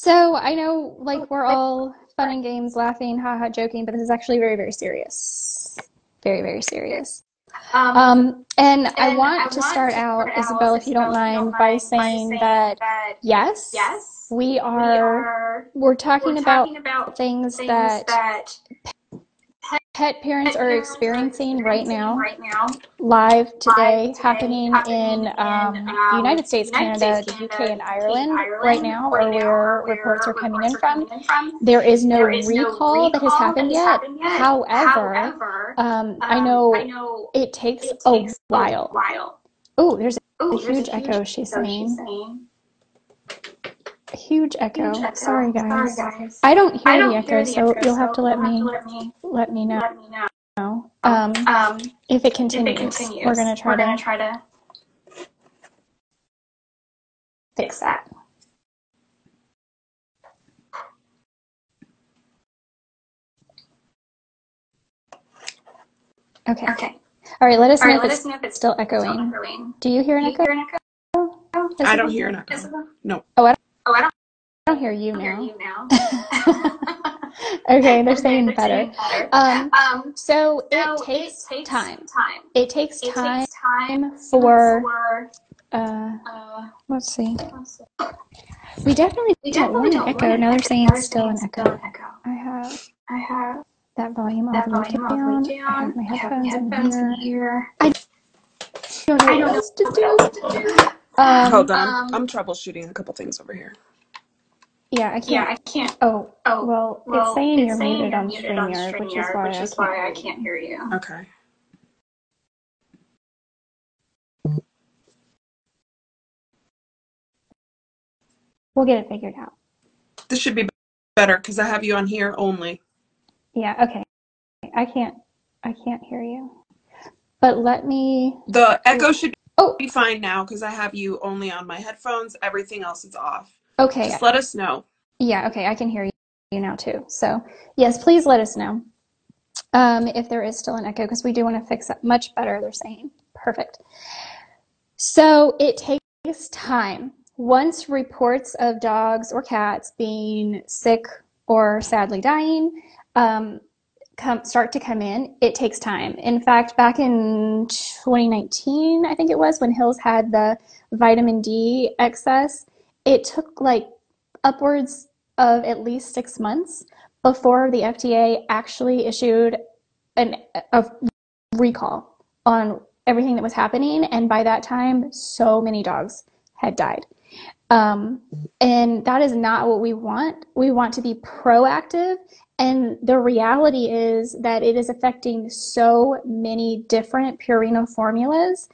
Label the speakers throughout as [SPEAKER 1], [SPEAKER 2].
[SPEAKER 1] So I know, like, we're all fun and games, laughing, haha, joking, but this is actually very, very serious. Very, very serious.
[SPEAKER 2] Um,
[SPEAKER 1] Um, and I want
[SPEAKER 2] I
[SPEAKER 1] to start
[SPEAKER 2] to
[SPEAKER 1] out,
[SPEAKER 2] start
[SPEAKER 1] Isabel,
[SPEAKER 2] out,
[SPEAKER 1] if you don't
[SPEAKER 2] Isabel, if you
[SPEAKER 1] mind,
[SPEAKER 2] don't
[SPEAKER 1] by
[SPEAKER 2] mind, by
[SPEAKER 1] saying
[SPEAKER 2] saying
[SPEAKER 1] that
[SPEAKER 2] that
[SPEAKER 1] yes,
[SPEAKER 2] yes,
[SPEAKER 1] we
[SPEAKER 2] we
[SPEAKER 1] are,
[SPEAKER 2] are
[SPEAKER 1] we're talking
[SPEAKER 2] we're
[SPEAKER 1] about
[SPEAKER 2] talking about
[SPEAKER 1] things
[SPEAKER 2] things
[SPEAKER 1] that
[SPEAKER 2] that
[SPEAKER 1] pet parents are experiencing right now,
[SPEAKER 2] right now,
[SPEAKER 1] live today, happening in
[SPEAKER 2] in
[SPEAKER 1] um, the
[SPEAKER 2] um,
[SPEAKER 1] United States, Canada, the UK, and Ireland right now, or where
[SPEAKER 2] or
[SPEAKER 1] reports are coming in from.
[SPEAKER 2] coming in from.
[SPEAKER 1] There is no
[SPEAKER 2] There is no
[SPEAKER 1] recall that has happened yet. However, um, I
[SPEAKER 2] um, I
[SPEAKER 1] know it takes a while. Oh, there's a huge
[SPEAKER 2] huge
[SPEAKER 1] echo, she's
[SPEAKER 2] echo, she's
[SPEAKER 1] saying.
[SPEAKER 2] Saying.
[SPEAKER 1] A huge
[SPEAKER 2] Huge
[SPEAKER 1] echo.
[SPEAKER 2] echo.
[SPEAKER 1] Sorry,
[SPEAKER 2] Sorry,
[SPEAKER 1] guys.
[SPEAKER 2] guys.
[SPEAKER 1] I don't hear the
[SPEAKER 2] don't
[SPEAKER 1] echo,
[SPEAKER 2] hear the
[SPEAKER 1] so
[SPEAKER 2] echo,
[SPEAKER 1] you'll have to let
[SPEAKER 2] you'll have to
[SPEAKER 1] me
[SPEAKER 2] let me
[SPEAKER 1] let me know.
[SPEAKER 2] let me know.
[SPEAKER 1] Um,
[SPEAKER 2] Um,
[SPEAKER 1] if it
[SPEAKER 2] if it
[SPEAKER 1] continues,
[SPEAKER 2] continues,
[SPEAKER 1] we're gonna try
[SPEAKER 2] we're gonna try to
[SPEAKER 1] fix that. Okay.
[SPEAKER 2] Okay.
[SPEAKER 1] All right. Let us
[SPEAKER 2] All
[SPEAKER 1] know
[SPEAKER 2] right.
[SPEAKER 1] if
[SPEAKER 2] Let
[SPEAKER 1] it's
[SPEAKER 2] us know if it's
[SPEAKER 1] still
[SPEAKER 2] still
[SPEAKER 1] echoing.
[SPEAKER 2] echoing.
[SPEAKER 1] Do you hear an
[SPEAKER 2] Do you
[SPEAKER 1] echo?
[SPEAKER 2] hear an echo?
[SPEAKER 3] I don't hear an echo. No.
[SPEAKER 1] Oh, I
[SPEAKER 2] Oh, I don't I
[SPEAKER 1] don't hear you
[SPEAKER 2] hear
[SPEAKER 1] now.
[SPEAKER 2] you now.
[SPEAKER 1] Okay, they're saying
[SPEAKER 2] they're
[SPEAKER 1] better.
[SPEAKER 2] better.
[SPEAKER 1] Um,
[SPEAKER 2] Um,
[SPEAKER 1] so it
[SPEAKER 2] so it
[SPEAKER 1] takes
[SPEAKER 2] takes
[SPEAKER 1] time.
[SPEAKER 2] time.
[SPEAKER 1] It takes
[SPEAKER 2] It
[SPEAKER 1] time
[SPEAKER 2] takes time
[SPEAKER 1] for
[SPEAKER 2] for
[SPEAKER 1] uh
[SPEAKER 2] uh,
[SPEAKER 1] let's see.
[SPEAKER 2] let's see.
[SPEAKER 1] We definitely
[SPEAKER 2] we
[SPEAKER 1] don't
[SPEAKER 2] definitely
[SPEAKER 1] want an echo. Now they're saying
[SPEAKER 2] they're
[SPEAKER 1] still an echo.
[SPEAKER 2] echo.
[SPEAKER 1] I have
[SPEAKER 2] I have
[SPEAKER 1] that volume all
[SPEAKER 2] that
[SPEAKER 1] the way
[SPEAKER 2] volume all the way
[SPEAKER 1] down. I have my
[SPEAKER 2] I have
[SPEAKER 1] headphones in
[SPEAKER 2] headphones in
[SPEAKER 1] here.
[SPEAKER 2] here.
[SPEAKER 1] I don't know
[SPEAKER 2] I
[SPEAKER 1] what
[SPEAKER 2] don't know
[SPEAKER 1] else to do.
[SPEAKER 2] Else to do.
[SPEAKER 1] Um,
[SPEAKER 3] Hold on. I'm,
[SPEAKER 2] Um,
[SPEAKER 3] I'm troubleshooting a couple things over here.
[SPEAKER 1] yeah, I can't.
[SPEAKER 2] Yeah, I can't.
[SPEAKER 1] Oh,
[SPEAKER 2] Oh,
[SPEAKER 1] well, it's saying
[SPEAKER 2] it's
[SPEAKER 1] you're
[SPEAKER 2] saying
[SPEAKER 1] muted
[SPEAKER 2] you're
[SPEAKER 1] on
[SPEAKER 2] muted on
[SPEAKER 1] StreamYard, which is
[SPEAKER 2] StreamYard,
[SPEAKER 1] why
[SPEAKER 2] which
[SPEAKER 1] I
[SPEAKER 2] why I
[SPEAKER 1] can't hear
[SPEAKER 2] can't hear you.
[SPEAKER 3] Okay.
[SPEAKER 1] We'll get it figured out.
[SPEAKER 3] This should be better because I have you on here only.
[SPEAKER 1] Yeah, okay. I can't. I can't hear you. But let me.
[SPEAKER 3] The echo should
[SPEAKER 1] Oh,
[SPEAKER 3] be fine now because I have you only on my headphones. Everything else is off.
[SPEAKER 1] okay.
[SPEAKER 3] Just let us know.
[SPEAKER 1] Yeah, okay. I can hear you now too. So, yes, please let us know um, if there is still an echo because we do want to fix it much better, they're saying. Perfect. So, it takes time. Once reports of dogs or cats being sick or sadly dying um, come, start to come in, it takes time. In fact, back in 2019, I think it was, when Hills had the vitamin D excess, it took like upwards of at least six months before the FDA actually issued an, a recall on everything that was happening. And by that time, so many dogs had died. Um, and that is not what we want. We want to be proactive. And the reality is that it is affecting so many different Purina formulas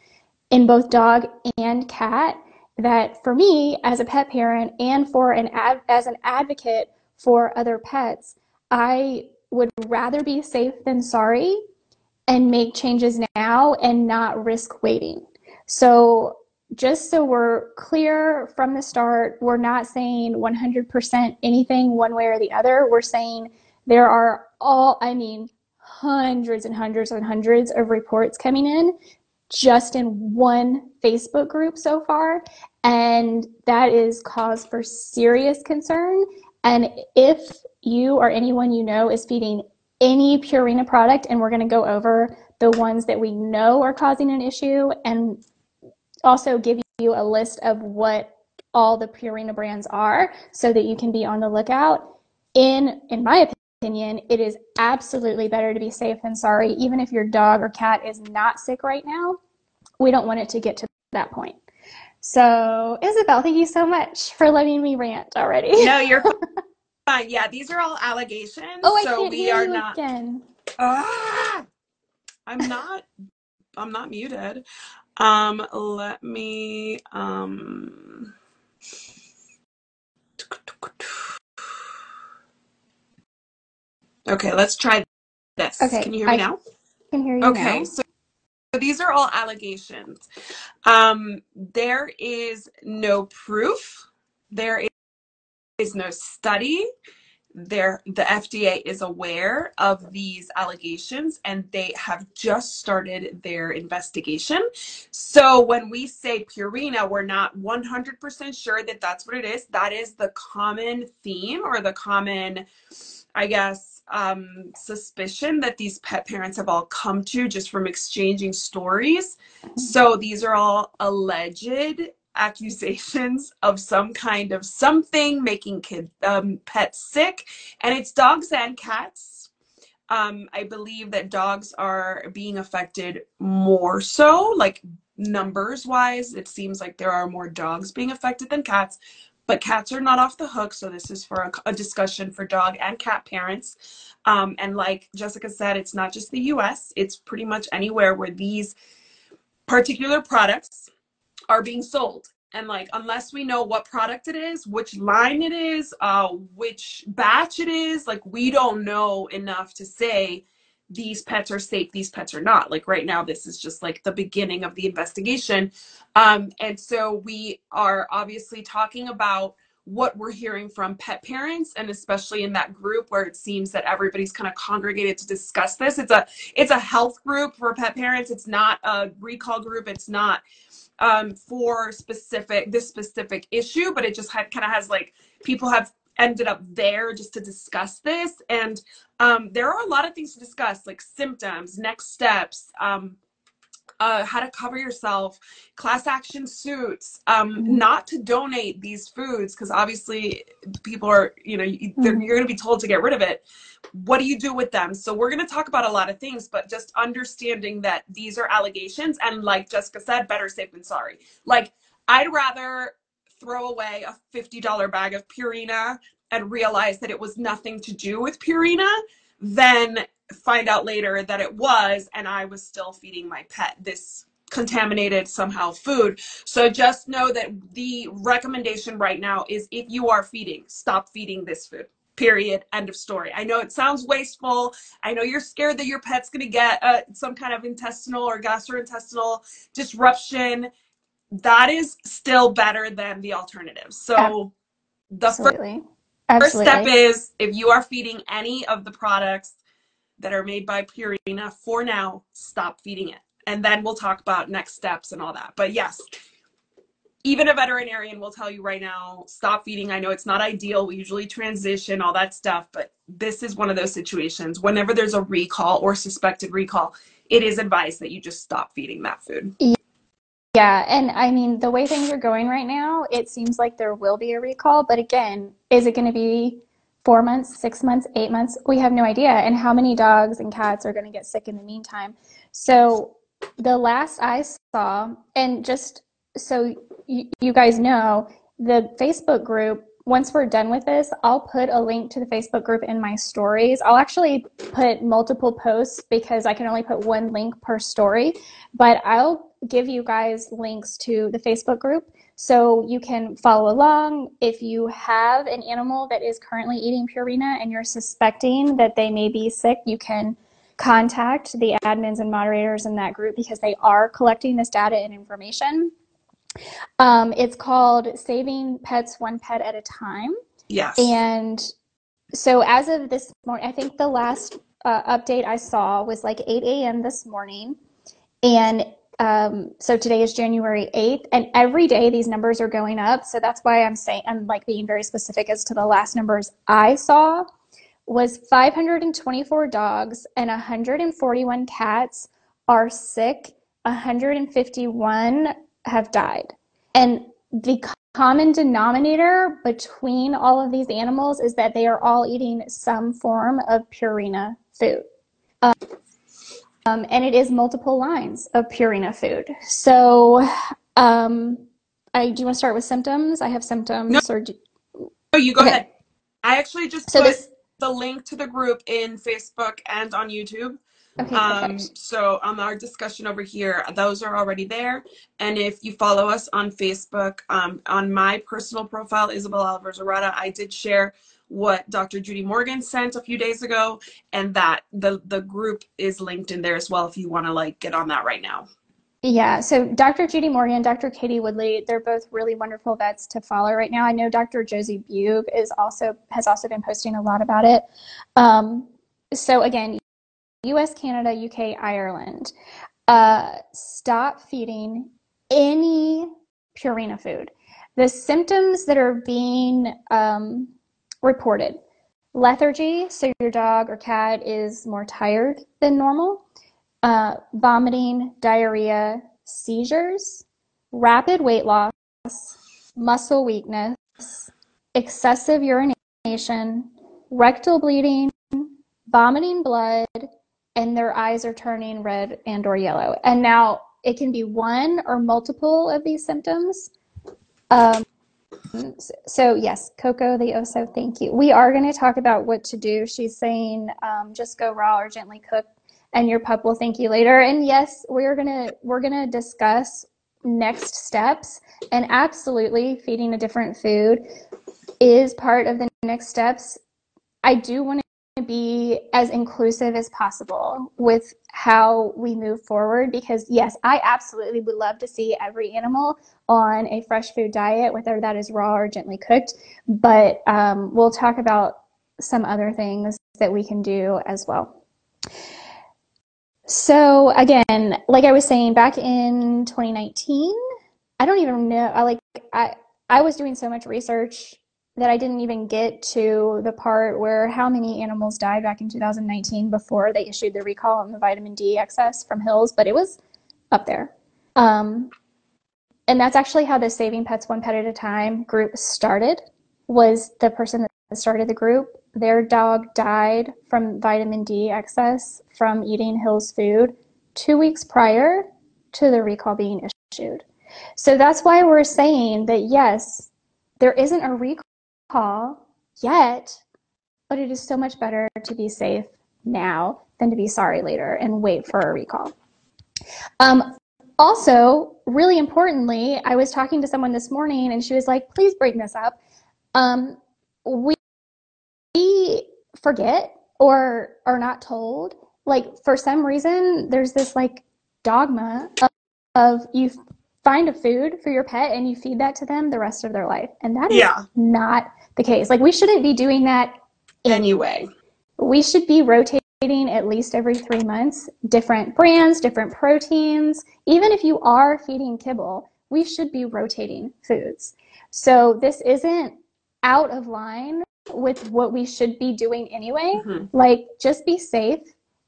[SPEAKER 1] in both dog and cat that for me as a pet parent and for an ad, as an advocate for other pets, I would rather be safe than sorry and make changes now and not risk waiting. So just so we're clear from the start, we're not saying 100% anything one way or the other. We're saying there are all, I mean, hundreds and hundreds and hundreds of reports coming in just in one Facebook group so far. And that is cause for serious concern. And if you or anyone you know is feeding any Purina product, and we're going to go over the ones that we know are causing an issue and also give you a list of what all the Purina brands are so that you can be on the lookout. In in my opinion, it is absolutely better to be safe than sorry, even if your dog or cat is not sick right now. We don't want it to get to that point. So, Isabel, thank you so much for letting me rant already.
[SPEAKER 3] No, you're fine. Yeah, these are all allegations.
[SPEAKER 1] Oh, I
[SPEAKER 3] so
[SPEAKER 1] can't
[SPEAKER 3] we
[SPEAKER 1] hear
[SPEAKER 3] are
[SPEAKER 1] you
[SPEAKER 3] not.
[SPEAKER 1] again.
[SPEAKER 3] Ah! I'm not. I'm not muted. Um, let me. Um. Okay, let's try this.
[SPEAKER 1] Okay,
[SPEAKER 3] Can you hear me
[SPEAKER 1] I
[SPEAKER 3] now?
[SPEAKER 1] can hear you
[SPEAKER 3] Okay,
[SPEAKER 1] now.
[SPEAKER 3] so so these are all allegations. Um, there is no proof. There is no study. there the FDA is aware of these allegations and they have just started their investigation. So when we say Purina, we're not 100% sure that that's what it is. That is the common theme or the common I guess um, suspicion that these pet parents have all come to just from exchanging stories. So these are all alleged accusations of some kind of something making kid um, pets sick, and it's dogs and cats. Um, I believe that dogs are being affected more so, like numbers wise. It seems like there are more dogs being affected than cats, but cats are not off the hook. So this is for a, a discussion for dog and cat parents. Um, and like Jessica said, it's not just the US, it's pretty much anywhere where these particular products are being sold and like unless we know what product it is which line it is uh which batch it is like we don't know enough to say these pets are safe these pets are not. Like right now this is just like the beginning of the investigation. Um and so we are obviously talking about what we're hearing from pet parents and especially in that group where it seems that everybody's kind of congregated to discuss this. It's a it's a health group for pet parents. It's not a recall group. It's not um, for specific this specific issue, but it just kind of has like people have ended up there just to discuss this, and um, there are a lot of things to discuss, like symptoms, next steps, um, uh, how to cover yourself, class action suits, um, mm-hmm. not to donate these foods because obviously people are, you know, mm-hmm. you're going to be told to get rid of it. What do you do with them? So we're going to talk about a lot of things, but just understanding that these are allegations, and like Jessica said, better safe than sorry. Like I'd rather throw away a fifty dollar bag of Purina and realize that it was nothing to do with Purina than find out later that it was, and I was still feeding my pet this contaminated somehow food. So just know that the recommendation right now is if you are feeding, stop feeding this food. Period. End of story. I know it sounds wasteful. I know you're scared that your pet's going to get uh, some kind of intestinal or gastrointestinal disruption. That is still better than the alternative. So the
[SPEAKER 1] Absolutely.
[SPEAKER 3] first,
[SPEAKER 1] Absolutely.
[SPEAKER 3] first step is if you are feeding any of the products that are made by Purina for now, stop feeding it. And then we'll talk about next steps and all that. But yes, even a veterinarian will tell you right now, stop feeding. I know it's not ideal. We usually transition, all that stuff, but this is one of those situations. Whenever there's a recall or suspected recall, it is advised that you just stop feeding that food.
[SPEAKER 1] Yeah, and I mean, the way things are going right now, it seems like there will be a recall, but again, is it going to be four months, six months, eight months, we have no idea. And how many dogs and cats are going to get sick in the meantime. So the last I saw, and just so you, you guys know, the Facebook group, once we're done with this, I'll put a link to the Facebook group in my stories. I'll actually put multiple posts because I can only put one link per story, but I'll give you guys links to the Facebook group so you can follow along. If you have an animal that is currently eating Purina and you're suspecting that they may be sick, you can contact the admins and moderators in that group because they are collecting this data and information. Um, it's called Saving Pets One Pet at a Time.
[SPEAKER 3] Yes.
[SPEAKER 1] And so as of this morning, I think the last uh, update I saw was like 8 a.m. this morning. And um, so today is January 8th, and every day these numbers are going up. So that's why I'm saying I'm like being very specific as to the last numbers I saw was 524 dogs and 141 cats are sick. 151 have died. And the common denominator between all of these animals is that they are all eating some form of Purina food. Um, um, and it is multiple lines of Purina food. So, um, I do you want to start with symptoms? I have symptoms.
[SPEAKER 3] No,
[SPEAKER 1] or do,
[SPEAKER 3] no you go okay. ahead. I actually just
[SPEAKER 1] so
[SPEAKER 3] put
[SPEAKER 1] this,
[SPEAKER 3] the link to the group in Facebook and on YouTube.
[SPEAKER 1] Okay,
[SPEAKER 3] um, so on our discussion over here, those are already there. And if you follow us on Facebook, um, on my personal profile, Isabel Alvarez Arata, I did share what Dr. Judy Morgan sent a few days ago, and that the the group is linked in there as well if you want to like get on that right now.
[SPEAKER 1] Yeah, so Dr. Judy Morgan, Dr. Katie Woodley, they're both really wonderful vets to follow right now. I know Dr. Josie Beug is also has also been posting a lot about it. Um, so again, U.S., Canada, U.K., Ireland, uh, stop feeding any Purina food. The symptoms that are being um, reported: lethargy, so your dog or cat is more tired than normal uh, vomiting, diarrhea, seizures, rapid weight loss, muscle weakness, excessive urination, rectal bleeding, vomiting blood, and their eyes are turning red and or yellow. And now it can be one or multiple of these symptoms. Um, so yes, Coco the Oso, thank you. We are going to talk about what to do. She's saying um, just go raw or gently cooked and your pup will thank you later. And yes, we're gonna we're gonna discuss next steps and absolutely feeding a different food is part of the next steps. I do want to be as inclusive as possible with how we move forward because yes, I absolutely would love to see every animal on a fresh food diet, whether that is raw or gently cooked. But um, we'll talk about some other things that we can do as well. So again, like I was saying, back in 2019, I don't even know. I like I I was doing so much research that I didn't even get to the part where how many animals died back in 2019 before they issued the recall on the vitamin D excess from Hills, but it was up there. Um, and that's actually how the Saving Pets One Pet at a Time group started. Was the person that started the group their dog died from vitamin D excess from eating Hill's food two weeks prior to the recall being issued. So that's why we're saying that yes, there isn't a recall yet, but it is so much better to be safe now than to be sorry later and wait for a recall. Um, also, really importantly, I was talking to someone this morning and she was like, please bring this up. Um, we forget or are not told. Like for some reason, there's this like dogma of, of you find a food for your pet and you feed that to them the rest of their life. And that is yeah. not the case. Like we shouldn't be doing that
[SPEAKER 3] anyway.
[SPEAKER 1] We should be rotating at least every three months, different brands, different proteins. Even if you are feeding kibble, we should be rotating foods. So this isn't out of line with what we should be doing anyway. Mm-hmm. Like, just be safe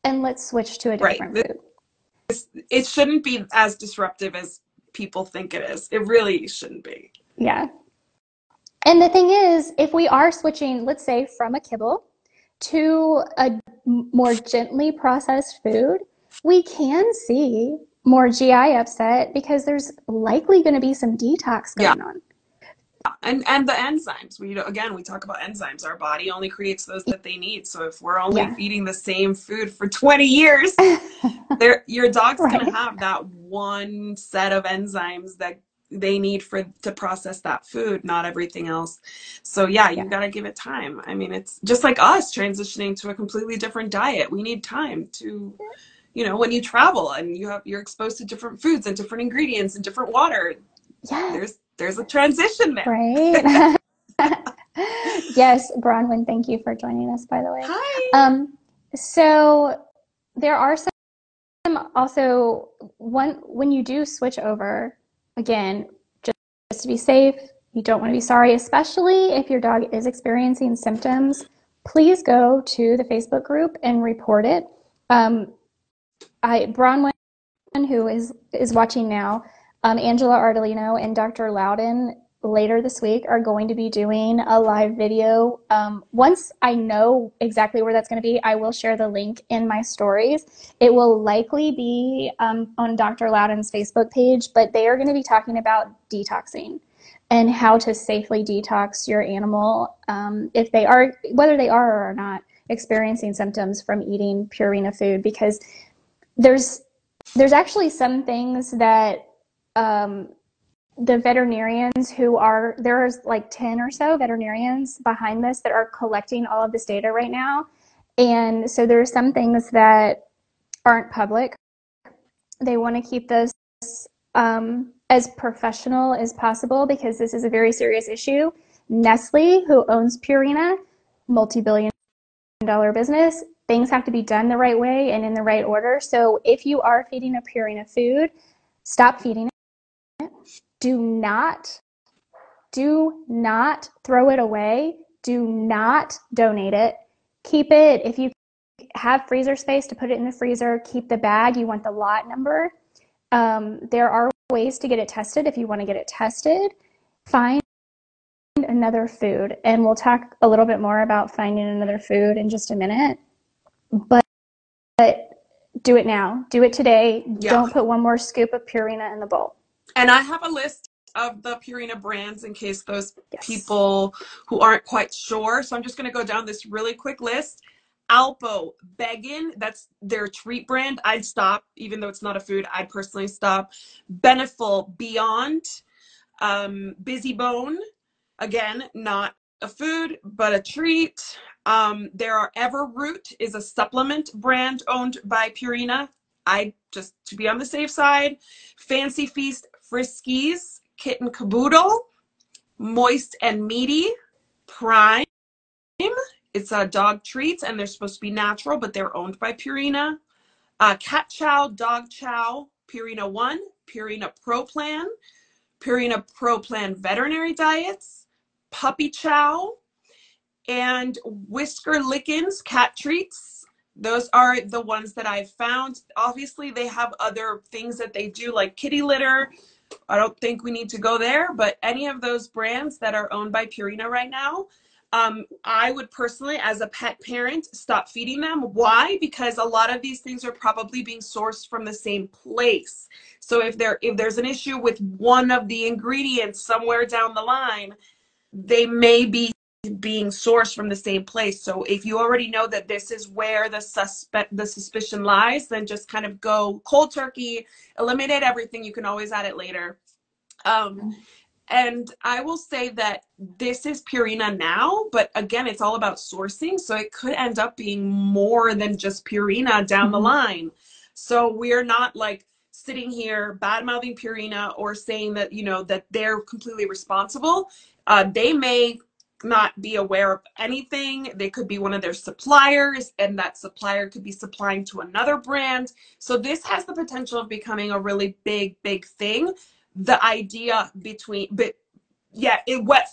[SPEAKER 1] and let's switch to a different right. food.
[SPEAKER 3] It shouldn't be as disruptive as people think it is. It really shouldn't be.
[SPEAKER 1] Yeah. And the thing is, if we are switching, let's say, from a kibble to a more gently processed food, we can see more GI upset because there's likely going to be some detox going yeah. on
[SPEAKER 3] and and the enzymes we again we talk about enzymes our body only creates those that they need so if we're only yeah. eating the same food for 20 years there your dog's right. going to have that one set of enzymes that they need for to process that food not everything else so yeah you yeah. got to give it time i mean it's just like us transitioning to a completely different diet we need time to you know when you travel and you have you're exposed to different foods and different ingredients and different water yeah there's there's a transition there.
[SPEAKER 1] Right. yes, Bronwyn, thank you for joining us, by the way.
[SPEAKER 3] Hi.
[SPEAKER 1] Um, so there are some also one when you do switch over, again, just, just to be safe, you don't want to be sorry, especially if your dog is experiencing symptoms. Please go to the Facebook group and report it. Um, I Bronwyn, who is is watching now, um, Angela Ardolino and Dr. Loudon later this week are going to be doing a live video. Um, once I know exactly where that's going to be, I will share the link in my stories. It will likely be um, on Dr. Loudon's Facebook page, but they are going to be talking about detoxing and how to safely detox your animal um, if they are, whether they are or are not experiencing symptoms from eating Purina food, because there's there's actually some things that um, the veterinarians who are there's like 10 or so veterinarians behind this that are collecting all of this data right now and so there are some things that aren't public they want to keep this um, as professional as possible because this is a very serious issue. Nestle, who owns Purina, multi billion dollar business, things have to be done the right way and in the right order. So if you are feeding a Purina food, stop feeding it. Do not, do not throw it away. Do not donate it. Keep it. If you have freezer space to put it in the freezer, keep the bag. You want the lot number. Um, there are ways to get it tested if you want to get it tested. Find another food, and we'll talk a little bit more about finding another food in just a minute. But, but do it now. Do it today.
[SPEAKER 3] Yeah.
[SPEAKER 1] Don't put one more scoop of Purina in the bowl.
[SPEAKER 3] And I have a list of the Purina brands in case those
[SPEAKER 1] Yes.
[SPEAKER 3] people who aren't quite sure. So I'm just going to go down this really quick list. Alpo, Beggin, that's their treat brand. I'd stop, even though it's not a food. I'd personally stop. Beneful, Beyond, um, Busy Bone, again, not a food, but a treat. Um, there are Everroot is a supplement brand owned by Purina. I just to be on the safe side. Fancy Feast, Friskies, Kit & Kaboodle, Moist and Meaty, Prime. It's uh, dog treats, and they're supposed to be natural, but they're owned by Purina. Uh, Cat Chow, Dog Chow, Purina One, Purina Pro Plan, Purina Pro Plan Veterinary Diets, Puppy Chow, and Whisker Lickin's Cat Treats. Those are the ones that I've found. Obviously, they have other things that they do, like kitty litter. I don't think we need to go there, but any of those brands that are owned by Purina right now, um, I would personally, as a pet parent, stop feeding them. Why? Because a lot of these things are probably being sourced from the same place. So if there if there's an issue with one of the ingredients somewhere down the line, they may be being sourced from the same place. So if you already know that this is where the suspect the suspicion lies, then just kind of go cold turkey, eliminate everything. You can always add it later. Um, and I will say that this is Purina now, but again, it's all about sourcing. So it could end up being more than just Purina down the
[SPEAKER 1] Mhm.
[SPEAKER 3] line. So we're not like sitting here bad mouthing Purina or saying that, you know, that they're completely responsible. Uh, they may not be aware of anything. They could be one of their suppliers, and that supplier could be supplying to another brand. So this has the potential of becoming a really big, big thing. The idea between, but yeah, it wet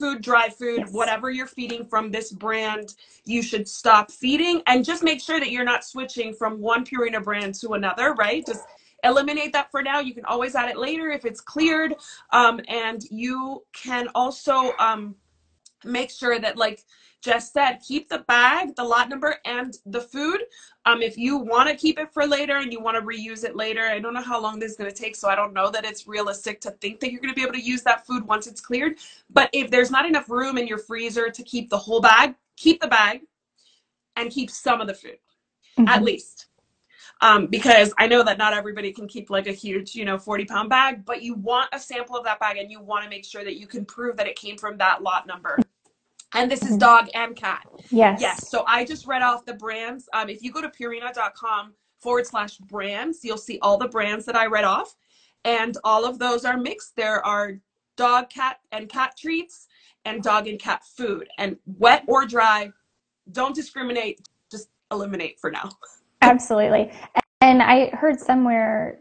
[SPEAKER 3] food, dry food,
[SPEAKER 1] Yes.
[SPEAKER 3] whatever you're feeding from this brand, you should stop feeding and just make sure that you're not switching from one Purina brand to another, right? Just eliminate that for now. You can always add it later if it's cleared. Um, and you can also um, make sure that, like Jess said, keep the bag, the lot number, and the food. Um, if you want to keep it for later and you want to reuse it later, I don't know how long this is going to take, so I don't know that it's realistic to think that you're going to be able to use that food once it's cleared. But if there's not enough room in your freezer to keep the whole bag, keep the bag and keep some of the food at
[SPEAKER 1] Mhm.
[SPEAKER 3] least. Um, because I know that not everybody can keep like a huge, you know, 40 pound bag, but you want a sample of that bag and you want to make sure that you can prove that it came from that lot number. And this is dog and cat.
[SPEAKER 1] Yes.
[SPEAKER 3] Yes. So I just read off the brands. Um, if you go to purina.com forward slash brands, you'll see all the brands that I read off. And all of those are mixed. There are dog, cat, and cat treats and dog and cat food. And wet or dry, don't discriminate, just eliminate for now.
[SPEAKER 1] Absolutely. And I heard somewhere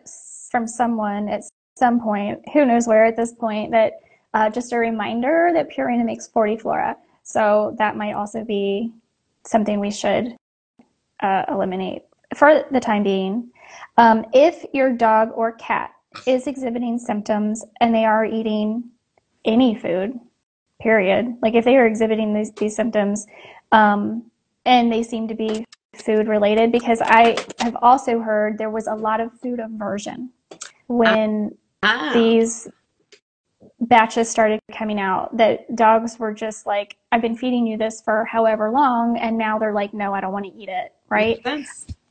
[SPEAKER 1] from someone at some point, who knows where at this point, that uh, just a reminder that Purina makes FortiFlora. So that might also be something we should uh, eliminate for the time being. Um, if your dog or cat is exhibiting symptoms and they are eating any food, period, like if they are exhibiting these, these symptoms um, and they seem to be food related, because I have also heard there was a lot of food aversion when
[SPEAKER 3] Ah.
[SPEAKER 1] these batches started coming out that dogs were just like i've been feeding you this for however long and now they're like no i don't want to eat it right?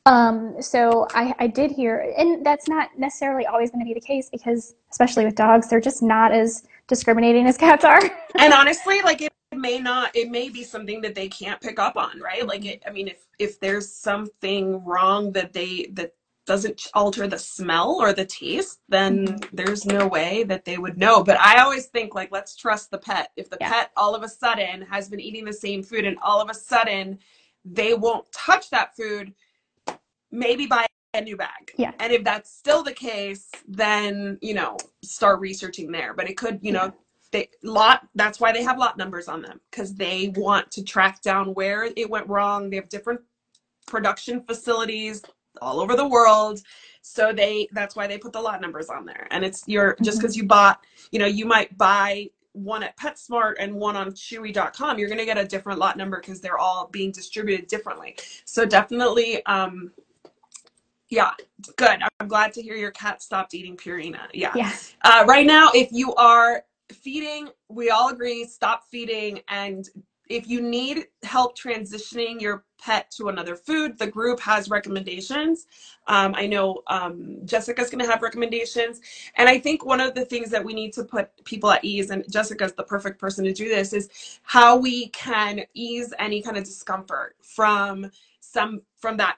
[SPEAKER 1] Um so i i did hear and that's not necessarily always going to be the case because especially with dogs they're just not as discriminating as cats are.
[SPEAKER 3] And honestly like it may not it may be something that they can't pick up on right? Like it, i mean if if there's something wrong that they that doesn't alter the smell or the taste, then
[SPEAKER 1] Mm-hmm.
[SPEAKER 3] there's no way that they would know. But I always think like let's trust the pet. If the
[SPEAKER 1] Yeah.
[SPEAKER 3] pet all of a sudden has been eating the same food and all of a sudden they won't touch that food, maybe buy a new bag.
[SPEAKER 1] Yeah.
[SPEAKER 3] And if that's still the case, then, you know, start researching there. But it could, you know, they lot that's why they have lot numbers on them because they want to track down where it went wrong. They have different production facilities all over the world. So they that's why they put the lot numbers on there. And it's your just because you bought, you know, you might buy one at PetSmart and one on Chewy.com, you're gonna get a different lot number because they're all being distributed differently. So definitely um yeah, good. I'm glad to hear your cat stopped eating Purina. Yeah.
[SPEAKER 1] Yeah.
[SPEAKER 3] Uh, right now, if you are feeding, we all agree, stop feeding. And if you need help transitioning your pet to another food, the group has recommendations. Um, I know um, Jessica's going to have recommendations. And I think one of the things that we need to put people at ease, and Jessica's the perfect person to do this, is how we can ease any kind of discomfort from some from that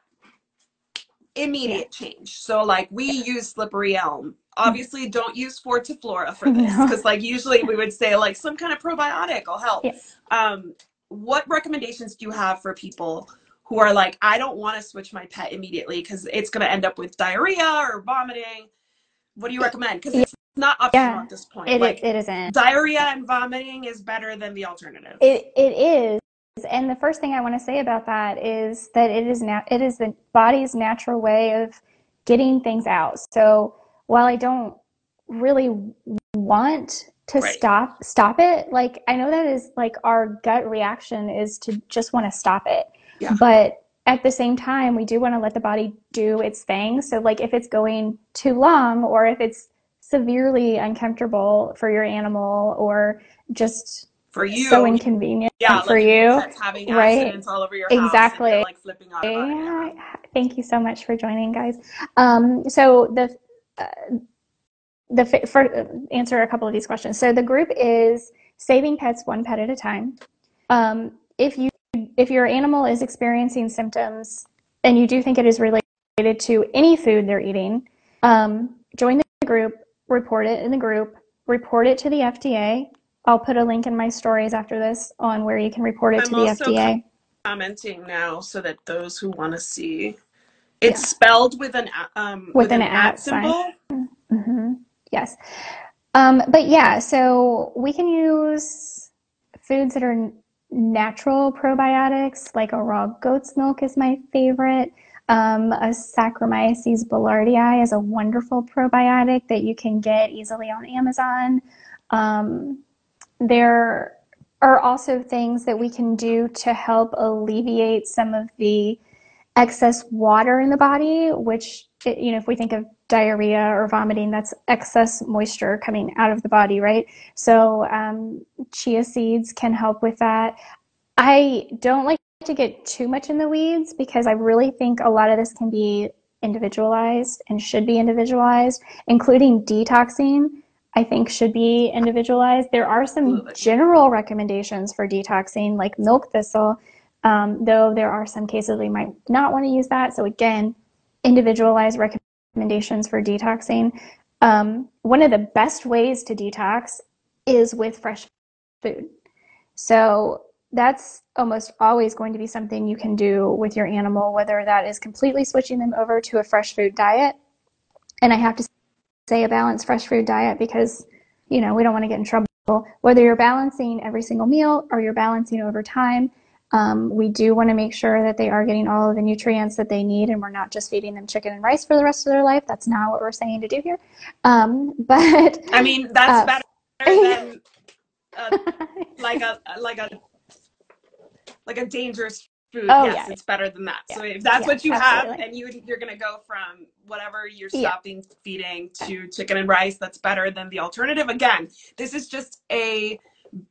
[SPEAKER 3] immediate change. So like we use slippery elm. Obviously don't use fortiflora for this
[SPEAKER 1] No.
[SPEAKER 3] because like usually we would say like some kind of probiotic will help.
[SPEAKER 1] Yeah.
[SPEAKER 3] Um what recommendations do you have for people who are like I don't want to switch my pet immediately because it's going to end up with diarrhea or vomiting. What do you recommend? Because it's not optional
[SPEAKER 1] Yeah.
[SPEAKER 3] at this point.
[SPEAKER 1] It,
[SPEAKER 3] like
[SPEAKER 1] it isn't.
[SPEAKER 3] diarrhea and vomiting is better than the alternative.
[SPEAKER 1] It it is, and the first thing I want to say about that is that it is nat- it is the body's natural way of getting things out. So while I don't really want to
[SPEAKER 3] Right.
[SPEAKER 1] stop stop it, like I know that is like our gut reaction is to just want to stop it.
[SPEAKER 3] Yeah.
[SPEAKER 1] But at the same time, we do want to let the body do its thing. So like if it's going too long or if it's severely uncomfortable for your animal or just
[SPEAKER 3] for you,
[SPEAKER 1] so inconvenient
[SPEAKER 3] yeah,
[SPEAKER 1] for
[SPEAKER 3] like
[SPEAKER 1] you.
[SPEAKER 3] having
[SPEAKER 1] right?
[SPEAKER 3] accidents all over your
[SPEAKER 1] Exactly.
[SPEAKER 3] like flipping out.
[SPEAKER 1] Yeah, thank you so much for joining, guys. Um, so the uh, the for answer a couple of these questions. So the group is saving pets one pet at a time. Um, if you if your animal is experiencing symptoms and you do think it is related to any food they're eating, um, join the group, report it in the group, report it to the FDA. I'll put a link in my stories after this on where you can report it
[SPEAKER 3] I'm
[SPEAKER 1] to the FDA.
[SPEAKER 3] commenting now so that those who want to see it's
[SPEAKER 1] Yeah.
[SPEAKER 3] spelled with an um
[SPEAKER 1] With an
[SPEAKER 3] at
[SPEAKER 1] at sign.
[SPEAKER 3] symbol
[SPEAKER 1] hmm Yes. Um, but yeah, so we can use foods that are natural probiotics, like a raw goat's milk is my favorite. Um, a Saccharomyces boulardii is a wonderful probiotic that you can get easily on Amazon. Um, there are also things that we can do to help alleviate some of the excess water in the body, which, you know, if we think of diarrhea or vomiting, that's excess moisture coming out of the body, right? So, um, chia seeds can help with that. I don't like to get too much in the weeds because I really think a lot of this can be individualized and should be individualized, including detoxing. I think should be individualized. There are some general recommendations for detoxing, like milk thistle, um, though there are some cases we might not want to use that. So again, individualized recommendations for detoxing. Um, one of the best ways to detox is with fresh food. So that's almost always going to be something you can do with your animal, whether that is completely switching them over to a fresh food diet. And I have to say a balanced fresh food diet because, you know, we don't want to get in trouble. Whether you're balancing every single meal or you're balancing over time, um, we do want to make sure that they are getting all of the nutrients that they need and we're not just feeding them chicken and rice for the rest of their life. That's not what we're saying to do here. Um, but
[SPEAKER 3] i mean that's
[SPEAKER 1] Uh,
[SPEAKER 3] better than uh, like a like a like a dangerous food
[SPEAKER 1] Oh,
[SPEAKER 3] yes
[SPEAKER 1] yeah.
[SPEAKER 3] it's better than that so if that's
[SPEAKER 1] Yeah,
[SPEAKER 3] what you have
[SPEAKER 1] absolutely.
[SPEAKER 3] and you you're gonna go from whatever you're
[SPEAKER 1] Yeah.
[SPEAKER 3] stopping feeding to chicken and rice that's better than the alternative again this is just a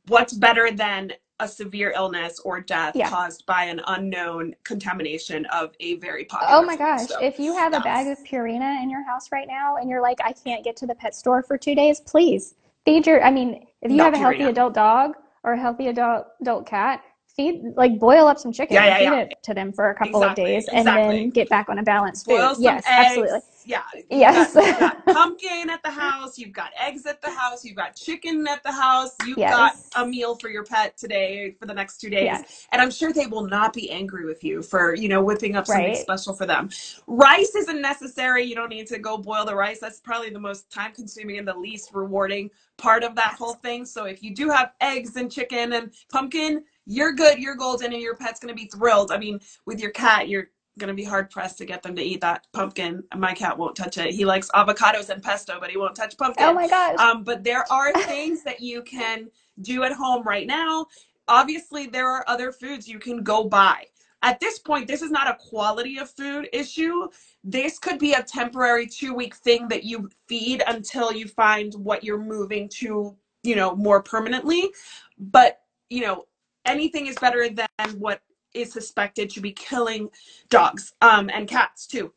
[SPEAKER 3] what's better than a severe illness or death
[SPEAKER 1] Yeah.
[SPEAKER 3] caused by an unknown contamination of a very popular
[SPEAKER 1] Oh my
[SPEAKER 3] food.
[SPEAKER 1] gosh,
[SPEAKER 3] So,
[SPEAKER 1] if you have a bag of Purina in your house right now and you're like, I can't get to the pet store for two days, please feed your, I mean, if you have a healthy
[SPEAKER 3] Purina.
[SPEAKER 1] adult dog or a healthy adult adult cat, feed like boil up some chicken
[SPEAKER 3] Yeah,
[SPEAKER 1] and feed
[SPEAKER 3] yeah.
[SPEAKER 1] it to them for a couple of days and then get back on a balanced food.
[SPEAKER 3] Boil some
[SPEAKER 1] Yes,
[SPEAKER 3] eggs.
[SPEAKER 1] absolutely.
[SPEAKER 3] Yeah, you've
[SPEAKER 1] Yes.
[SPEAKER 3] got, you've got pumpkin at the house. You've got eggs at the house. You've got chicken at the house. You've got a meal for your pet today for the next two days.
[SPEAKER 1] Yes.
[SPEAKER 3] And I'm sure they will not be angry with you for, you know, whipping up something
[SPEAKER 1] Right.
[SPEAKER 3] special for them. Rice isn't necessary. You don't need to go boil the rice. That's probably the most time consuming and the least rewarding part of that whole thing. So if you do have eggs and chicken and pumpkin, you're good, you're golden, and your pet's gonna be thrilled. I mean, with your cat, you're gonna be hard pressed to get them to eat that pumpkin. My cat won't touch it. He likes avocados and pesto, but he won't touch pumpkin.
[SPEAKER 1] Oh my gosh.
[SPEAKER 3] Um, but there are things that you can do at home right now. Obviously, there are other foods you can go buy. At this point, this is not a quality of food issue. This could be a temporary two week thing that you feed until you find what you're moving to, you know, more permanently. But, you know, anything is better than what is suspected to be killing dogs um, and cats too.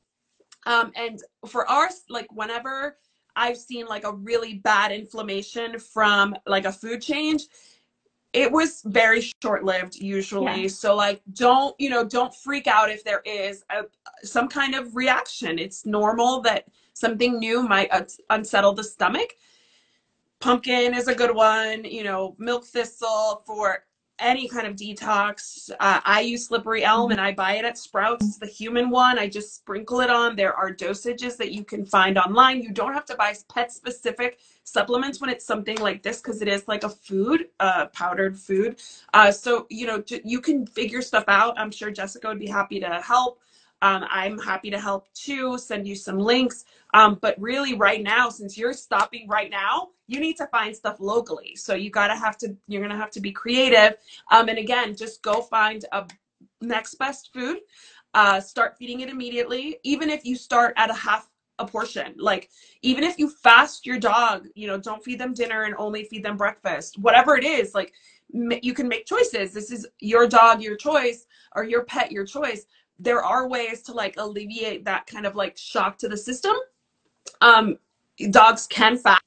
[SPEAKER 3] Um, and for ours, like whenever I've seen like a really bad inflammation from like a food change, it was very short-lived usually.
[SPEAKER 1] Yeah.
[SPEAKER 3] So like don't, you know, don't freak out if there is a, some kind of reaction. It's normal that something new might unsettle the stomach. Pumpkin is a good one, you know, milk thistle for any kind of detox. Uh, I use slippery elm and I buy it at Sprouts, the human one. I just sprinkle it on. There are dosages that you can find online. You don't have to buy pet specific supplements when it's something like this because it is like a food, uh, powdered food. Uh, so, you know, you can figure stuff out. I'm sure Jessica would be happy to help. Um, I'm happy to help too, send you some links. Um, but really, right now, since you're stopping right now, you need to find stuff locally. So you gotta have to, you're gonna have to be creative. Um, and again, just go find a next best food. Uh, start feeding it immediately, even if you start at a half a portion. Like even if you fast your dog, you know, don't feed them dinner and only feed them breakfast. Whatever it is, like you can make choices. This is your dog, your choice, or your pet, your choice. There are ways to like alleviate that kind of like shock to the system. Um dogs can fast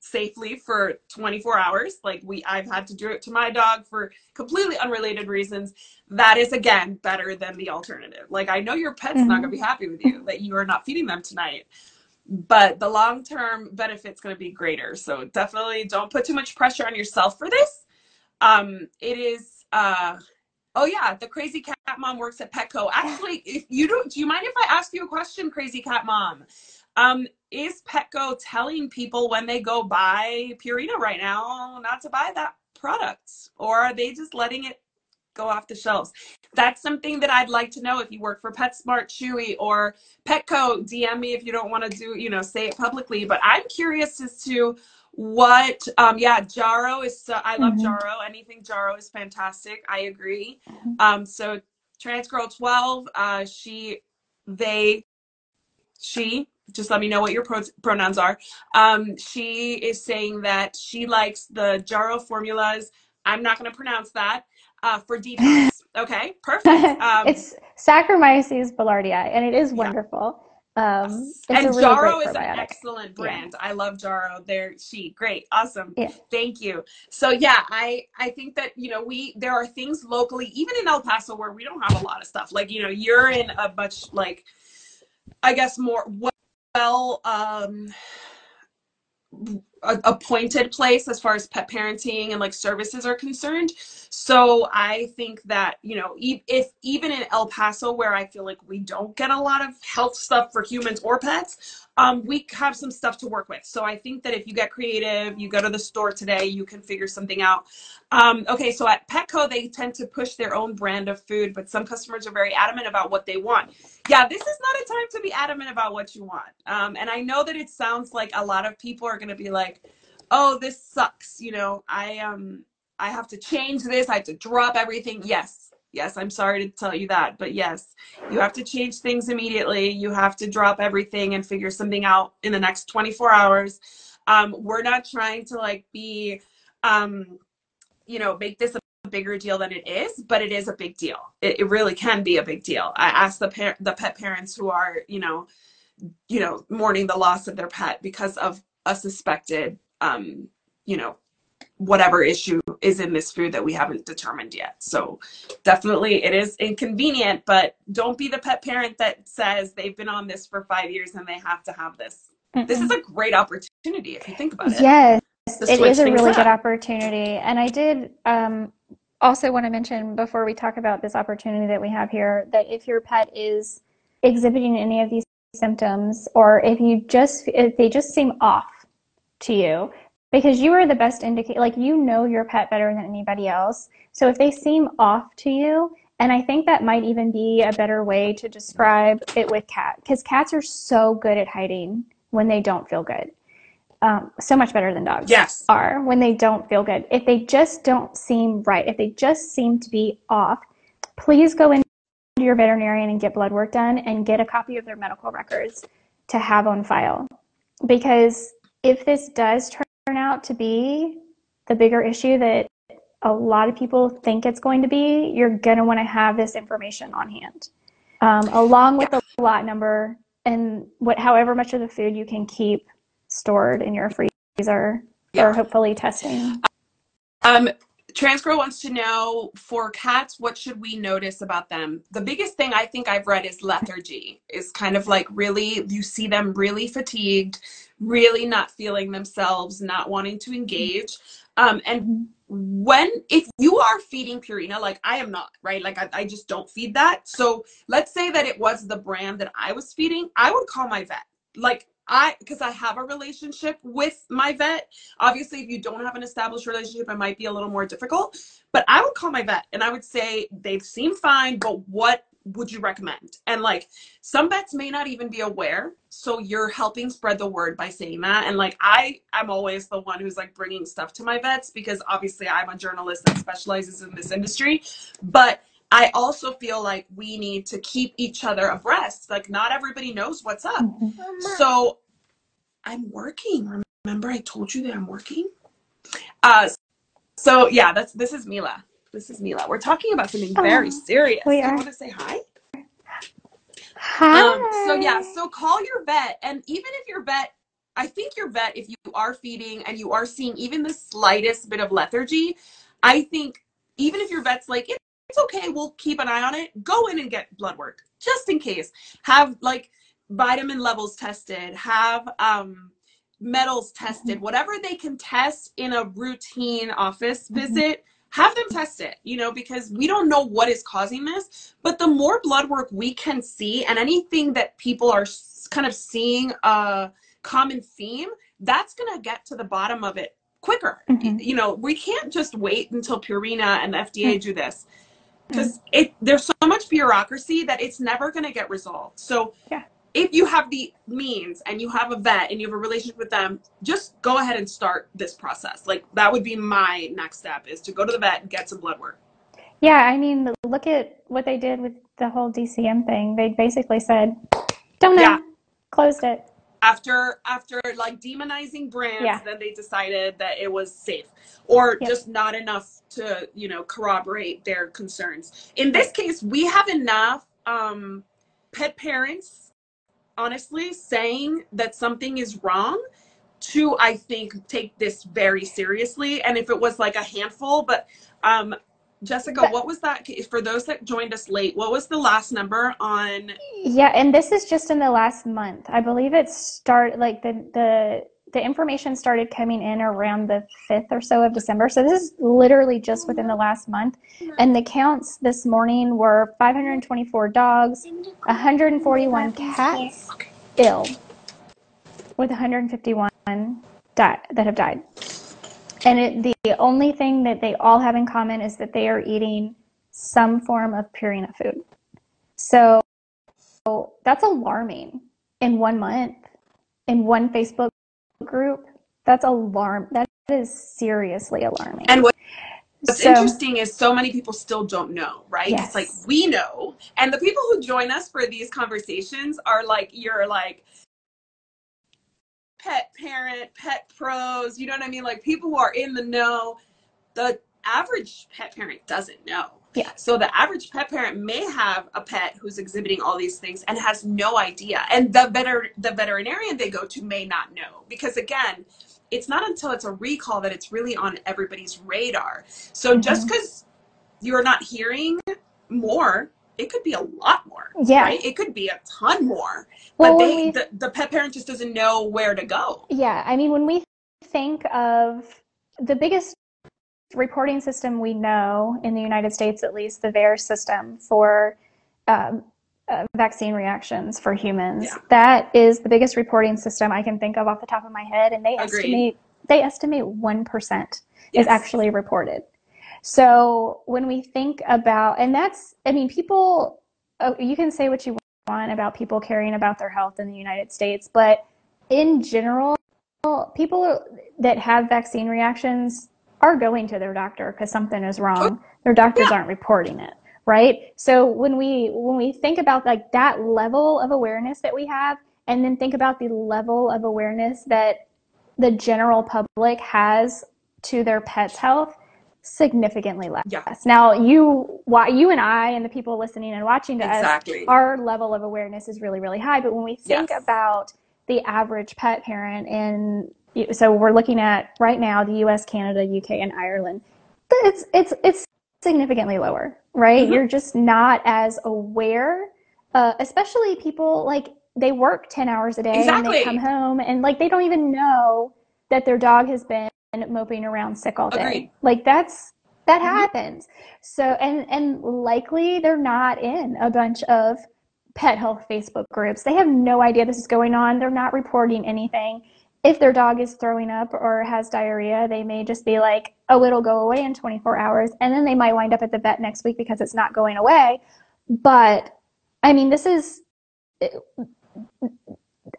[SPEAKER 3] safely for 24 hours. Like we i've had to do it to my dog for completely unrelated reasons. That is again better than the alternative. Like i know your pet's not going to be happy with you that you are not feeding them tonight but the long term benefit's going to be greater. So definitely don't put too much pressure on yourself for this. Um it is uh Oh yeah, the crazy cat mom works at Petco. Actually, if you don't, do you mind if I ask you a question, crazy cat mom? Um, is Petco telling people when they go buy Purina right now not to buy that product, or are they just letting it go off the shelves? That's something that I'd like to know. If you work for PetSmart, Chewy, or Petco, DM me if you don't want to do, you know, say it publicly. But I'm curious as to what um yeah Jarrow is so i love
[SPEAKER 1] Mhm.
[SPEAKER 3] Jarrow. Anything Jarrow is fantastic. I agree.
[SPEAKER 1] Mhm.
[SPEAKER 3] um so trans girl 12 uh she they she just let me know what your pro- pronouns are. Um she is saying that she likes the Jarrow formulas. I'm not going to pronounce that uh for detox okay perfect. Um
[SPEAKER 1] it's Saccharomyces boulardii, and it is
[SPEAKER 3] yeah.
[SPEAKER 1] wonderful. Um,
[SPEAKER 3] Yes.
[SPEAKER 1] it's a
[SPEAKER 3] And
[SPEAKER 1] really
[SPEAKER 3] Jarrow is an excellent
[SPEAKER 1] Yeah,
[SPEAKER 3] brand. I love Jarrow. They're she great. Awesome.
[SPEAKER 1] yeah.
[SPEAKER 3] Thank you. So yeah, I I think that, you know, we there are things locally, even in El Paso where we don't have a lot of stuff. Like, you know, you're in a much like I guess more well um a, appointed place as far as pet parenting and like services are concerned. So I think that, you know, e- if even in El Paso, where I feel like we don't get a lot of health stuff for humans or pets, um, we have some stuff to work with. So I think that if you get creative, you go to the store today, you can figure something out. Um, okay, so at Petco, they tend to push their own brand of food, but some customers are very adamant about what they want. Yeah, this is not a time to be adamant about what you want. Um, and I know that it sounds like a lot of people are going to be like, "Oh, this sucks." You know, I um, I have to change this. I have to drop everything. Yes, yes, I'm sorry to tell you that, but yes, you have to change things immediately. You have to drop everything and figure something out in the next 24 hours. Um, we're not trying to like be, um, you know, make this a bigger deal than it is, but it is a big deal. It, it really can be a big deal. I asked the par- the pet parents who are, you know, you know, mourning the loss of their pet because of a suspected, um, you know, whatever issue is in this food that we haven't determined yet. So definitely it is inconvenient, but don't be the pet parent that says they've been on this for five years and they have to have this. Mm-mm. This is a great opportunity if you think about it.
[SPEAKER 1] Yes, it is a really up. good opportunity. And I did um, also want to mention before we talk about this opportunity that we have here that if your pet is exhibiting any of these symptoms or if you just if they just seem off to you because you are the best indicator like you know your pet better than anybody else. So if they seem off to you and i think that might even be a better way to describe it with cat because cats are so good at hiding when they don't feel good um, so much better than dogs
[SPEAKER 3] yes.
[SPEAKER 1] are when they don't feel good. If they just don't seem right if they just seem to be off please go into your veterinarian and get blood work done and get a copy of their medical records to have on file. Because if this does turn out to be the bigger issue that a lot of people think it's going to be, you're going to want to have this information on hand, um, along with the lot number and what, however much of the food you can keep stored in your freezer yeah. or hopefully testing.
[SPEAKER 3] Um, Transgirl wants to know for cats, what should we notice about them? The biggest thing I think I've read is lethargy. Is kind of like really, you see them really fatigued, really not feeling themselves, not wanting to engage. Um, and when, if you are feeding Purina, like I am not, right? Like I, I just don't feed that. So let's say that it was the brand that I was feeding, I would call my vet. Like I because I have a relationship with my vet. Obviously, if you don't have an established relationship, it might be a little more difficult. But I would call my vet and I would say they seem fine, but what would you recommend? And like some vets may not even be aware, so you're helping spread the word by saying that. And like I, I'm always the one who's like bringing stuff to my vets because obviously I'm a journalist that specializes in this industry, but I also feel like we need to keep each other abreast. Like not everybody knows what's up. Mm-hmm. So I'm working. Remember I told you that I'm working? Uh so yeah, that's this is Mila. This is Mila. We're talking about something oh, very serious. We are. You want to say hi?
[SPEAKER 1] Hi. Um,
[SPEAKER 3] so yeah, so call your vet and even if your vet I think your vet, if you are feeding and you are seeing even the slightest bit of lethargy, I think even if your vet's like, it's okay, we'll keep an eye on it. Go in and get blood work just in case. Have like vitamin levels tested, have um, metals tested, mm-hmm. whatever they can test in a routine office mm-hmm. visit. Have them test it, you know, because we don't know what is causing this. But the more blood work we can see, and anything that people are kind of seeing a common theme, that's going to get to the bottom of it quicker. Mm-hmm. You know, we can't just wait until Purina and the FDA mm-hmm. do this because it there's so much bureaucracy that it's never going to get resolved. So
[SPEAKER 1] yeah.
[SPEAKER 3] If you have the means and you have a vet and you have a relationship with them, just go ahead and start this process. Like that would be my next step is to go to the vet and get some blood work.
[SPEAKER 1] Yeah, I mean, look at what they did with the whole DCM thing. They basically said, "Don't know," yeah. closed it
[SPEAKER 3] after after like demonizing brands yeah. then they decided that it was safe or yep. just not enough to you know corroborate their concerns in this case we have enough um pet parents honestly saying that something is wrong to i think take this very seriously and if it was like a handful but um Jessica, but, what was that for those that joined us late? What was the last number on?
[SPEAKER 1] Yeah, and this is just in the last month. I believe it started like the the the information started coming in around the 5th or so of December. So this is literally just within the last month. And the counts this morning were 524 dogs, 141 cats ill, with 151 die- that have died. And it, the only thing that they all have in common is that they are eating some form of Purina food. So that's alarming in one month, in one Facebook group. That's alarm. That is seriously alarming.
[SPEAKER 3] And what, what's so, interesting is so many people still don't know, right? Yes. It's like we know, and the people who join us for these conversations are like you're like pet parent, pet pros, you know what I mean? Like people who are in the know. The average pet parent doesn't know.
[SPEAKER 1] Yeah.
[SPEAKER 3] So the average pet parent may have a pet who's exhibiting all these things and has no idea. And the veter- the veterinarian they go to may not know because again, it's not until it's a recall that it's really on everybody's radar. So just
[SPEAKER 1] Mhm.
[SPEAKER 3] because you're not hearing more, it could be a lot more.
[SPEAKER 1] Yeah.
[SPEAKER 3] Right? It could be a ton more.
[SPEAKER 1] Well,
[SPEAKER 3] but they
[SPEAKER 1] we-
[SPEAKER 3] the, the pet parent just doesn't know where to go.
[SPEAKER 1] Yeah, I mean, when we think of the biggest reporting system we know in the United States, at least the VAERS system for um, uh, vaccine reactions for humans,
[SPEAKER 3] Yeah.
[SPEAKER 1] that is the biggest reporting system I can think of off the top of my head, and they
[SPEAKER 3] Agreed.
[SPEAKER 1] estimate they estimate one percent
[SPEAKER 3] Yes.
[SPEAKER 1] is actually reported. So when we think about, and that's, I mean, people, uh, you can say what you want about people caring about their health in the United States, but in general, people that have vaccine reactions are going to their doctor because something is wrong. Oh, their doctors aren't reporting it, right? So when we when we think about like that level of awareness that we have, and then think about the level of awareness that the general public has to their pet's health, significantly less.
[SPEAKER 3] Yeah.
[SPEAKER 1] Now you, why you and I and the people listening and watching to us our level of awareness is really, really high. But when we think
[SPEAKER 3] Yes.
[SPEAKER 1] about the average pet parent in, so we're looking at right now the U.S., Canada, U.K., and Ireland. It's it's it's significantly lower, right?
[SPEAKER 3] Mhm.
[SPEAKER 1] You're just not as aware, uh, especially people like they work ten hours a day and they come home and like they don't even know that their dog has been moping around sick all day.
[SPEAKER 3] Agreed.
[SPEAKER 1] Like that's that
[SPEAKER 3] Mhm.
[SPEAKER 1] happens. So and and likely they're not in a bunch of pet health Facebook groups. They have no idea this is going on. They're not reporting anything. If their dog is throwing up or has diarrhea, they may just be like, "Oh, it'll go away in 24 hours," and then they might wind up at the vet next week because it's not going away. But I mean, this is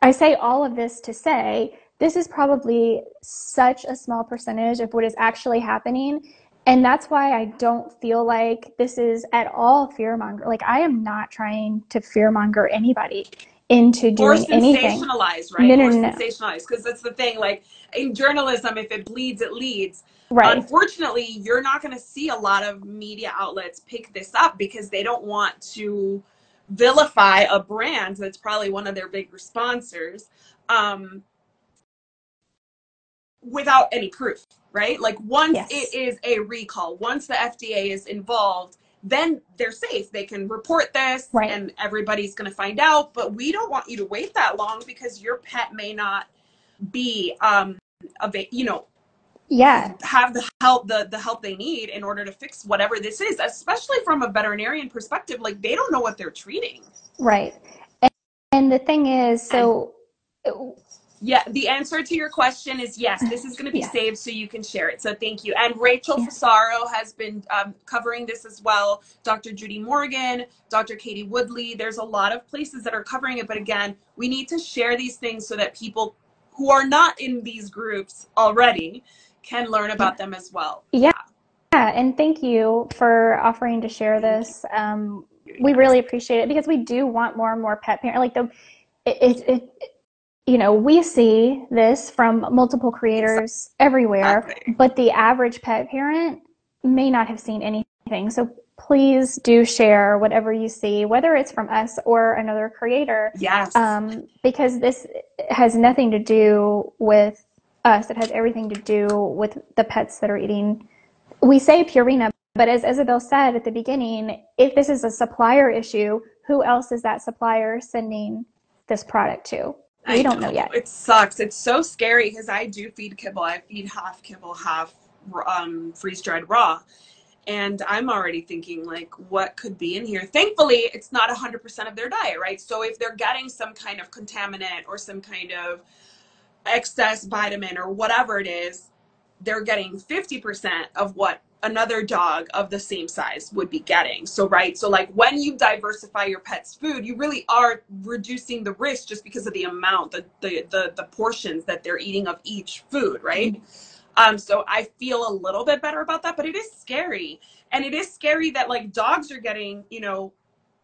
[SPEAKER 1] I say all of this to say this is probably such a small percentage of what is actually happening. And that's why I don't feel like this is at all fearmonger. Like I am not trying to fear monger anybody into
[SPEAKER 3] or
[SPEAKER 1] doing anything.
[SPEAKER 3] sensationalize, right?
[SPEAKER 1] No, no,
[SPEAKER 3] or
[SPEAKER 1] no, no.
[SPEAKER 3] sensationalize, because that's the thing. Like in journalism, if it bleeds, it leads.
[SPEAKER 1] Right.
[SPEAKER 3] Unfortunately, you're not going to see a lot of media outlets pick this up because they don't want to vilify a brand that's probably one of their big sponsors um, without any proof, right? Like once
[SPEAKER 1] Yes.
[SPEAKER 3] it is a recall, once the FDA is involved, then they're safe. They can report this
[SPEAKER 1] Right.
[SPEAKER 3] and everybody's going to find out. But we don't want you to wait that long because your pet may not be, um, ava- you know,
[SPEAKER 1] Yeah.
[SPEAKER 3] have the help the the help they need in order to fix whatever this is especially from a veterinarian perspective like they don't know what they're treating
[SPEAKER 1] Right. And, and the thing is, so
[SPEAKER 3] yeah the answer to your question is yes this is going to be
[SPEAKER 1] Yeah.
[SPEAKER 3] saved so you can share it so thank you and rachel
[SPEAKER 1] Yeah.
[SPEAKER 3] fasaro has been um, covering this as well dr judy morgan dr katie woodley there's a lot of places that are covering it but again we need to share these things so that people who are not in these groups already can learn about them as well
[SPEAKER 1] Yeah, Yeah, and thank you for offering to share this. Um, we really appreciate it because we do want more and more pet parents. Like the, it, it, it, you know, we see this from multiple creators everywhere,
[SPEAKER 3] Exactly.
[SPEAKER 1] but the average pet parent may not have seen anything. So please do share whatever you see, whether it's from us or another creator
[SPEAKER 3] yes
[SPEAKER 1] um, because this has nothing to do with us. It has everything to do with the pets that are eating. We say Purina, but as Isabel said at the beginning, if this is a supplier issue, who else is that supplier sending this product to? We
[SPEAKER 3] I
[SPEAKER 1] don't know yet.
[SPEAKER 3] It sucks. It's so scary because I do feed kibble. I feed half kibble, half um, freeze dried raw. And I'm already thinking, like, what could be in here? Thankfully, it's not 100% of their diet, right? So if they're getting some kind of contaminant or some kind of excess vitamin or whatever it is, they're getting 50% of what another dog of the same size would be getting. So, right. So, like, when you diversify your pet's food, you really are reducing the risk just because of the amount, the, the, the, the portions that they're eating of each food, right? Um, so I feel a little bit better about that, but it is scary. And it is scary that like dogs are getting, you know,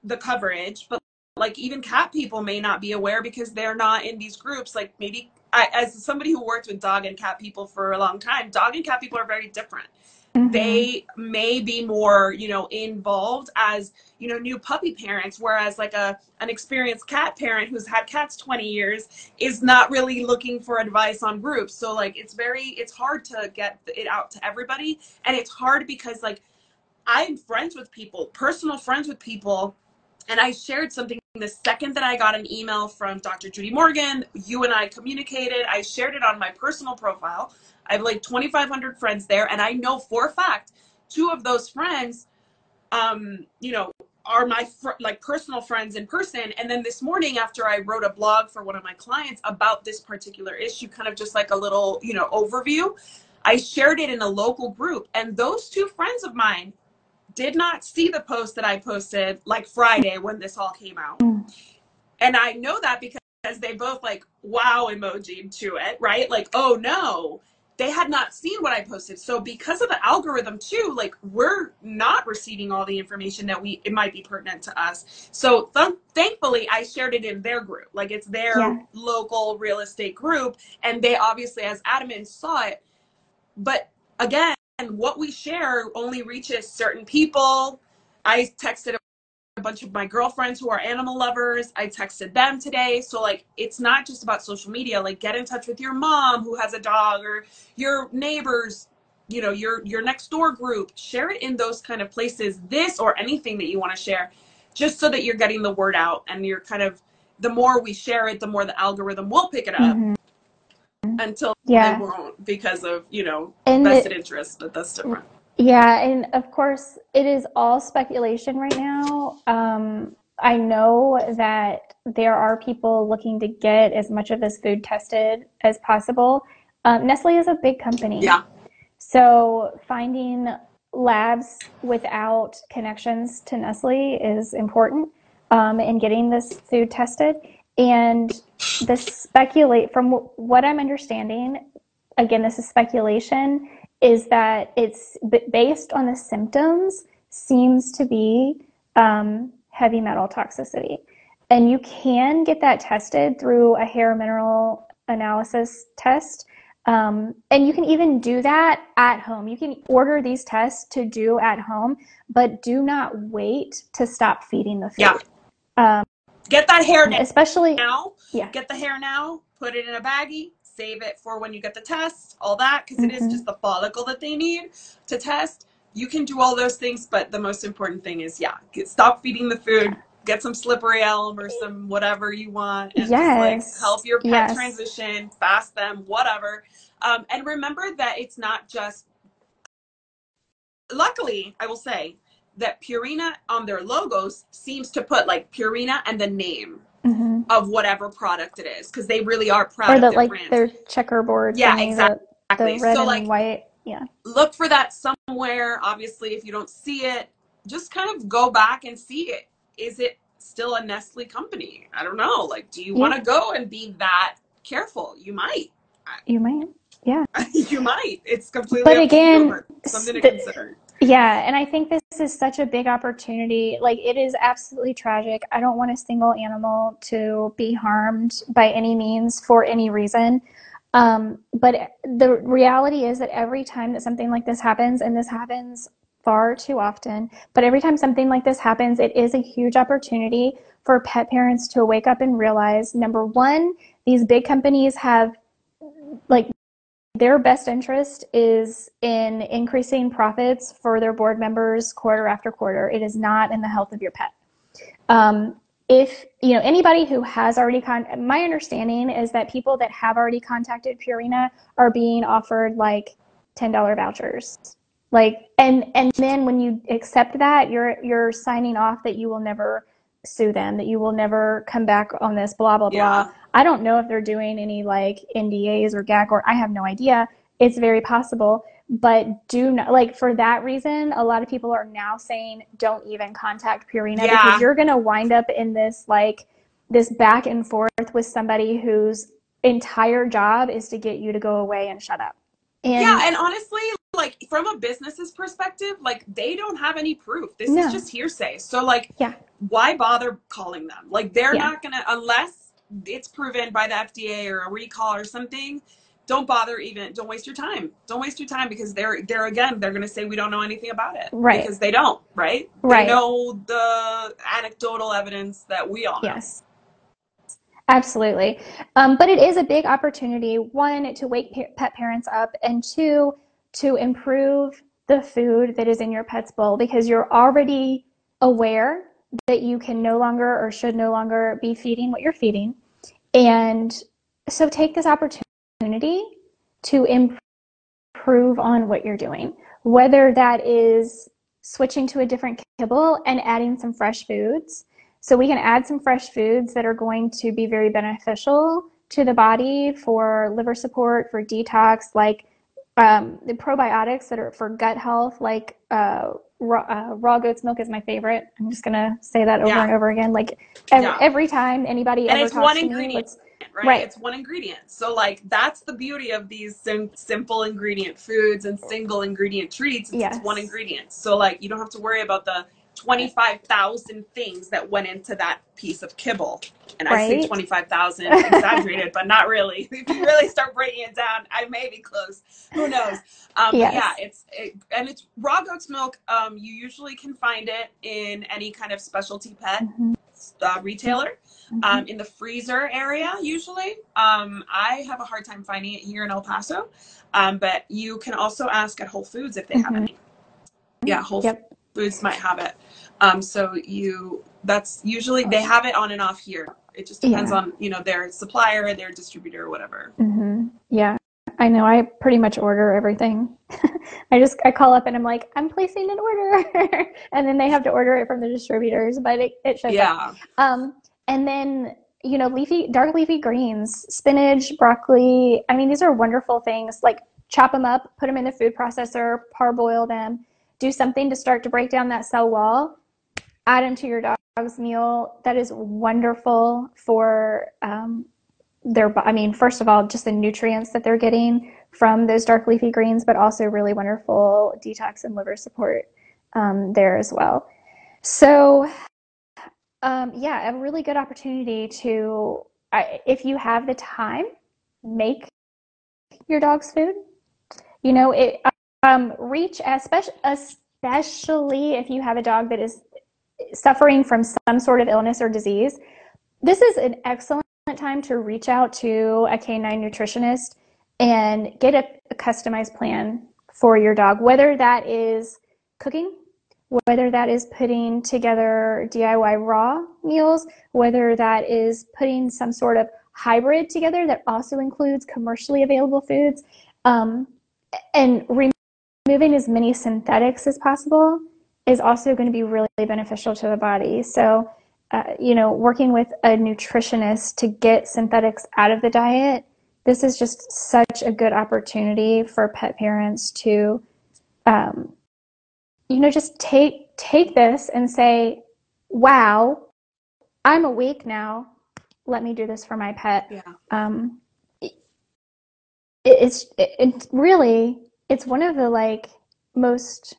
[SPEAKER 3] the coverage, but like even cat people may not be aware because they're not in these groups. Like maybe I, as somebody who worked with dog and cat people for a long time, dog and cat people are very different.
[SPEAKER 1] Mhm.
[SPEAKER 3] they may be more you know involved as you know new puppy parents whereas like a an experienced cat parent who's had cats 20 years is not really looking for advice on groups so like it's very it's hard to get it out to everybody and it's hard because like i'm friends with people personal friends with people and i shared something the second that i got an email from dr judy morgan you and i communicated. I shared it on my personal profile. I have like 2,500 friends there, and I know for a fact two of those friends, um, you know, are my fr- like personal friends in person. And then this morning, after I wrote a blog for one of my clients about this particular issue, kind of just like a little, you know, overview, I shared it in a local group, and those two friends of mine did not see the post that I posted like Friday when this all came out. Mm. And I know that because they both like wow emoji to it, right? Like, oh no they had not seen what I posted. So because of the algorithm too, like we're not receiving all the information that we it might be pertinent to us. So th- thankfully I shared it in their group. Like it's their
[SPEAKER 1] Yeah.
[SPEAKER 3] local real estate group and they obviously as admins saw it. But again, what we share only reaches certain people. I texted a bunch of my girlfriends who are animal lovers. I texted them today. So like it's not just about social media. Like get in touch with your mom who has a dog or your neighbors, you know, your your next door group. Share it in those kind of places. This or anything that you want to share just so that you're getting the word out and you're kind of the more we share it, the more the algorithm will pick it up
[SPEAKER 1] Mhm.
[SPEAKER 3] Until
[SPEAKER 1] Yeah.
[SPEAKER 3] they won't because of, you know,
[SPEAKER 1] And
[SPEAKER 3] vested
[SPEAKER 1] it,
[SPEAKER 3] interest, but that's different.
[SPEAKER 1] Yeah, and of course, it is all speculation right now. Um, I know that there are people looking to get as much of this food tested as possible. Um, Nestle is a big company,
[SPEAKER 3] Yeah.
[SPEAKER 1] so finding labs without connections to Nestle is important, um, in getting this food tested. And the speculate from what I'm understanding, again, this is speculation, is that it's based on the symptoms, seems to be um, heavy metal toxicity. And you can get that tested through a hair mineral analysis test. Um, and you can even do that at home. You can order these tests to do at home, but do not wait to stop feeding the
[SPEAKER 3] Yeah.
[SPEAKER 1] food. Um,
[SPEAKER 3] Get that hair now.
[SPEAKER 1] especially,
[SPEAKER 3] now.
[SPEAKER 1] yeah.
[SPEAKER 3] Get the hair now, put it in a baggie, save it for when you get the test, all that, because it is
[SPEAKER 1] Mhm.
[SPEAKER 3] just the follicle that they need to test. You can do all those things, but the most important thing is, yeah, get, stop feeding the food, get some slippery elm or some whatever you want, and just like
[SPEAKER 1] Yes.
[SPEAKER 3] help your pet
[SPEAKER 1] Yes.
[SPEAKER 3] transition, fast them, whatever. Um, and remember that it's not just luckily, I will say that Purina on their logos seems to put like Purina and the name
[SPEAKER 1] hmm
[SPEAKER 3] of whatever product it is because they really are proud
[SPEAKER 1] Or
[SPEAKER 3] of
[SPEAKER 1] the
[SPEAKER 3] their
[SPEAKER 1] like
[SPEAKER 3] brand.
[SPEAKER 1] their checkerboard
[SPEAKER 3] Yeah,
[SPEAKER 1] thingy, the
[SPEAKER 3] exactly.
[SPEAKER 1] the red
[SPEAKER 3] So
[SPEAKER 1] and
[SPEAKER 3] like
[SPEAKER 1] white. Yeah.
[SPEAKER 3] look for that somewhere. Obviously, if you don't see it, just kind of go back and see it. Is it still a Nestle company? I don't know. Like, do you
[SPEAKER 1] Yeah.
[SPEAKER 3] want to go and be that careful? You might.
[SPEAKER 1] You might. Yeah.
[SPEAKER 3] you might. It's completely
[SPEAKER 1] But
[SPEAKER 3] up to you,
[SPEAKER 1] again,
[SPEAKER 3] something to consider.
[SPEAKER 1] Yeah, and I think this is such a big opportunity. Like, it is absolutely tragic. I don't want a single animal to be harmed by any means for any reason. Um, but the reality is that every time that something like this happens, and this happens far too often, but every time something like this happens, it is a huge opportunity for pet parents to wake up and realize number one, these big companies have like their best interest is in increasing profits for their board members quarter after quarter. It is not in the health of your pet. Um, if you know anybody who has already con, my understanding is that people that have already contacted Purina are being offered like ten dollar vouchers. Like and and then when you accept that, you're you're signing off that you will never sue them, that you will never come back on this, blah blah blah.
[SPEAKER 3] Yeah.
[SPEAKER 1] I don't know if they're doing any like NDAs or gag or I have no idea. It's very possible, but do not like for that reason, a lot of people are now saying don't even contact Purina
[SPEAKER 3] Yeah.
[SPEAKER 1] because you're gonna wind up in this like this back and forth with somebody whose entire job is to get you to go away and shut up. And
[SPEAKER 3] yeah, and honestly, like from a business's perspective, like they don't have any proof. This
[SPEAKER 1] No.
[SPEAKER 3] is just hearsay. So like
[SPEAKER 1] Yeah.
[SPEAKER 3] why bother calling them? Like they're
[SPEAKER 1] Yeah.
[SPEAKER 3] not gonna unless it's proven by the FDA or a recall or something, don't bother even don't waste your time don't waste your time because they're they're again they're going to say we don't know anything about it
[SPEAKER 1] Right.
[SPEAKER 3] because they don't right
[SPEAKER 1] Right.
[SPEAKER 3] they know the anecdotal evidence that we all know
[SPEAKER 1] Yes. Absolutely. Um, but it is a big opportunity, one, to wake pet parents up, and two, to improve the food that is in your pet's bowl because you're already aware that you can no longer or should no longer be feeding what you're feeding. And so take this opportunity to improve on what you're doing, whether that is switching to a different kibble and adding some fresh foods. So we can add some fresh foods that are going to be very beneficial to the body for liver support, for detox, like um, the probiotics that are for gut health, like uh, raw, uh, raw goat's milk is my favorite. I'm just gonna say that over
[SPEAKER 3] Yeah.
[SPEAKER 1] and over again. Like every,
[SPEAKER 3] Yeah.
[SPEAKER 1] every time anybody
[SPEAKER 3] And
[SPEAKER 1] ever
[SPEAKER 3] it's
[SPEAKER 1] talks
[SPEAKER 3] one
[SPEAKER 1] me,
[SPEAKER 3] ingredient.
[SPEAKER 1] let's-
[SPEAKER 3] right?
[SPEAKER 1] Right.
[SPEAKER 3] It's one ingredient. So like that's the beauty of these sim- simple ingredient foods and single ingredient treats. It's
[SPEAKER 1] Yes.
[SPEAKER 3] just one ingredient. So like you don't have to worry about the 25,000 things that went into that piece of kibble. And I say
[SPEAKER 1] Right.
[SPEAKER 3] 25,000 exaggerated, but not really. If you really start breaking it down, I may be close. Who knows? Um, but
[SPEAKER 1] Yes.
[SPEAKER 3] yeah, it's it, and it's raw goat's milk. Um, you usually can find it in any kind of specialty pet
[SPEAKER 1] Mhm,
[SPEAKER 3] uh, retailer
[SPEAKER 1] mhm.
[SPEAKER 3] um, in the freezer area usually. Um, I have a hard time finding it here in El Paso, um, but you can also ask at Whole Foods if they have
[SPEAKER 1] Mhm.
[SPEAKER 3] any. Yeah, Whole
[SPEAKER 1] Yep.
[SPEAKER 3] Foods might have it. Um, so you that's usually they have it on and off here. It just depends
[SPEAKER 1] Yeah.
[SPEAKER 3] on you know their supplier, their distributor, whatever.
[SPEAKER 1] hmm Yeah, I know. I pretty much order everything. I just I call up and I'm like, I'm placing an order, and then they have to order it from the distributors, but it, it shows up.
[SPEAKER 3] Yeah,
[SPEAKER 1] Um, and then you know, leafy, dark leafy greens, spinach, broccoli. I mean, these are wonderful things. Like chop them up, put them in the food processor, parboil them, do something to start to break down that cell wall. Add them to your dog's meal. That is wonderful for um, their. I mean, first of all, just the nutrients that they're getting from those dark leafy greens, but also really wonderful detox and liver support um, there as well. So um, yeah, a really good opportunity to, if you have the time, make your dog's food. You know, it um, reach especially especially if you have a dog that is suffering from some sort of illness or disease. This is an excellent time to reach out to a canine nutritionist and get a, a customized plan for your dog, whether that is cooking whether that is putting together DIY raw meals, whether that is putting some sort of hybrid together that also includes commercially available foods, um, and removing as many synthetics as possible is also going to be really beneficial to the body. So, uh, you know, working with a nutritionist to get synthetics out of the diet, this is just such a good opportunity for pet parents to um, you know just take take this and say wow i'm awake now. Let me do this for my pet.
[SPEAKER 3] Yeah,
[SPEAKER 1] um it, it's it, it's really it's one of the like most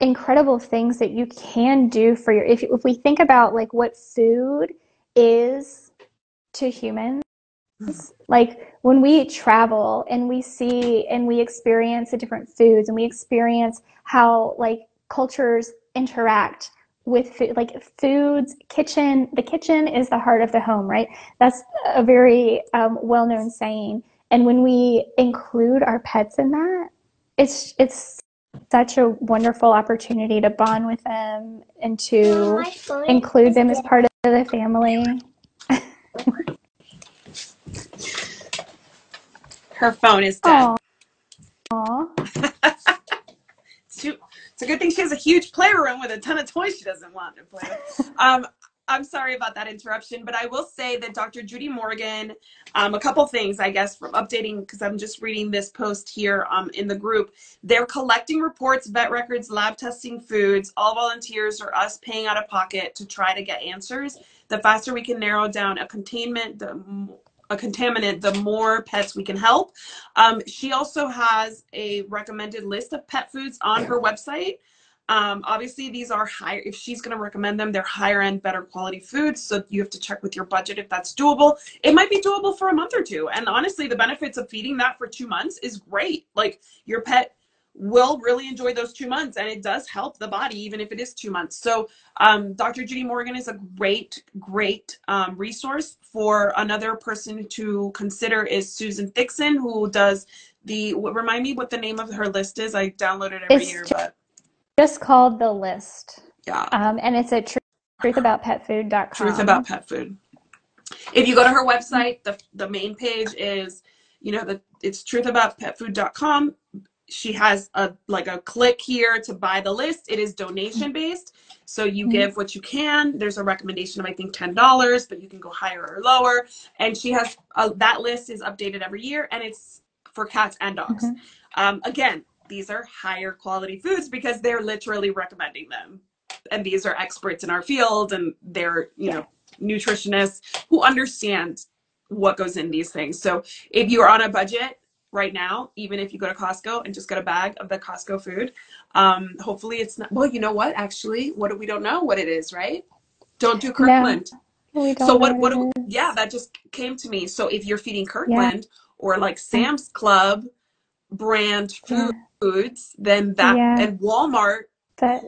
[SPEAKER 1] incredible things that you can do for your if, if we think about like what food is to humans like when we travel and we see and we experience the different foods and we experience how like cultures interact with food, like foods, kitchen, the kitchen is the heart of the home, right? That's a very um, well-known saying. And when we include our pets in that, it's it's such a wonderful opportunity to bond with them and to include them as part of the family.
[SPEAKER 3] her phone is dead.
[SPEAKER 1] Aw.
[SPEAKER 3] It's, it's a good thing she has a huge playroom with a ton of toys she doesn't want to play with. Um, I'm sorry about that interruption, but I will say that Dr. Judy Morgan, um, a couple things, I guess, from updating, because I'm just reading this post here um, in the group. They're collecting reports, vet records, lab testing foods, all volunteers or us paying out of pocket to try to get answers. The faster we can narrow down a containment, the a contaminant, the more pets we can help. Um, she also has a recommended list of pet foods on her website. Um, obviously, these are higher. If she's going to recommend them, they're higher end, better quality foods. So you have to check with your budget if that's doable. It might be doable for a month or two. And honestly, the benefits of feeding that for two months is great. Like your pet will really enjoy those two months and it does help the body even if it is two months so um, dr judy morgan is a great great um, resource for another person to consider is susan thixton who does the remind me what the name of her list is i download it every
[SPEAKER 1] It's
[SPEAKER 3] year but
[SPEAKER 1] just called the list.
[SPEAKER 3] yeah
[SPEAKER 1] Um, and it's at truthaboutpetfood.com.
[SPEAKER 3] truth about pet food if you go to her website the, the main page is you know the it's truthaboutpetfood.com she has a like a click here to buy the list it is donation based so you
[SPEAKER 1] Mhm.
[SPEAKER 3] give what you can there's a recommendation of i think $10 but you can go higher or lower and she has uh, that list is updated every year and it's for cats and dogs
[SPEAKER 1] Mhm.
[SPEAKER 3] um, again these are higher quality foods because they're literally recommending them. And these are experts in our field and they're you know nutritionists who understand what goes in these things. So if you're on a budget right now even if you go to costco and just get a bag of the costco food um, hopefully it's not well you know what? Actually what do we don't know what it is right? Don't do kirkland.
[SPEAKER 1] Don't
[SPEAKER 3] so what what yeah that just came to me. So if you're feeding kirkland or like sam's club brand
[SPEAKER 1] Yeah. Mm.
[SPEAKER 3] foods then that
[SPEAKER 1] Yeah.
[SPEAKER 3] and walmart
[SPEAKER 1] That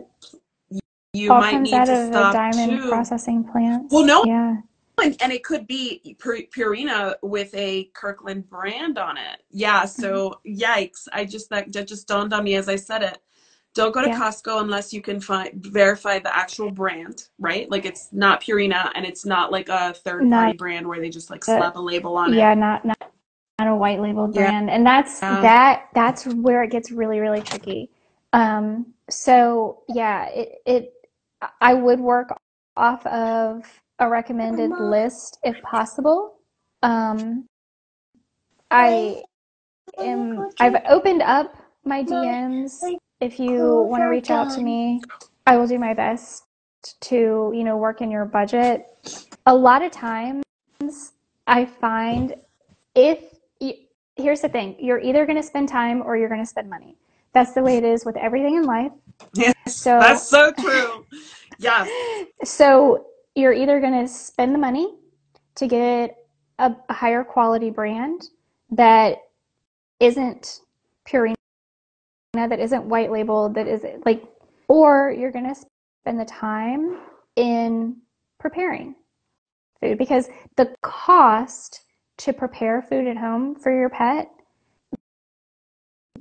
[SPEAKER 3] you
[SPEAKER 1] all
[SPEAKER 3] might
[SPEAKER 1] comes
[SPEAKER 3] need
[SPEAKER 1] out
[SPEAKER 3] to
[SPEAKER 1] of the diamond
[SPEAKER 3] too
[SPEAKER 1] processing plants.
[SPEAKER 3] well no
[SPEAKER 1] Yeah.
[SPEAKER 3] and, and it could be Purina with a Kirkland brand on it. Yeah, so mm-hmm. yikes. I just that, that just dawned on me as I said it. Don't go to
[SPEAKER 1] Yeah.
[SPEAKER 3] Costco unless you can find verify the actual brand, right? Like it's not Purina and it's not like a third party brand where they just like slap a label on it.
[SPEAKER 1] yeah, not not not a white label
[SPEAKER 3] Yeah.
[SPEAKER 1] brand. And that's
[SPEAKER 3] Yeah.
[SPEAKER 1] that that's where it gets really, really tricky. Um, so yeah, it it I would work off of a recommended list if possible. Um, I am I've opened up my DMs. If you want to reach out to me, I will do my best to, you know, work in your budget. A lot of times I find if here's the thing, you're either going to spend time or you're going to spend money. That's the way it is with everything in life.
[SPEAKER 3] Yes,
[SPEAKER 1] So
[SPEAKER 3] that's so true. Yes.
[SPEAKER 1] so you're either going to spend the money to get a, a higher quality brand that isn't Purina, that isn't white labeled, that isn't like, or you're going to spend the time in preparing food because the cost to prepare food at home for your pet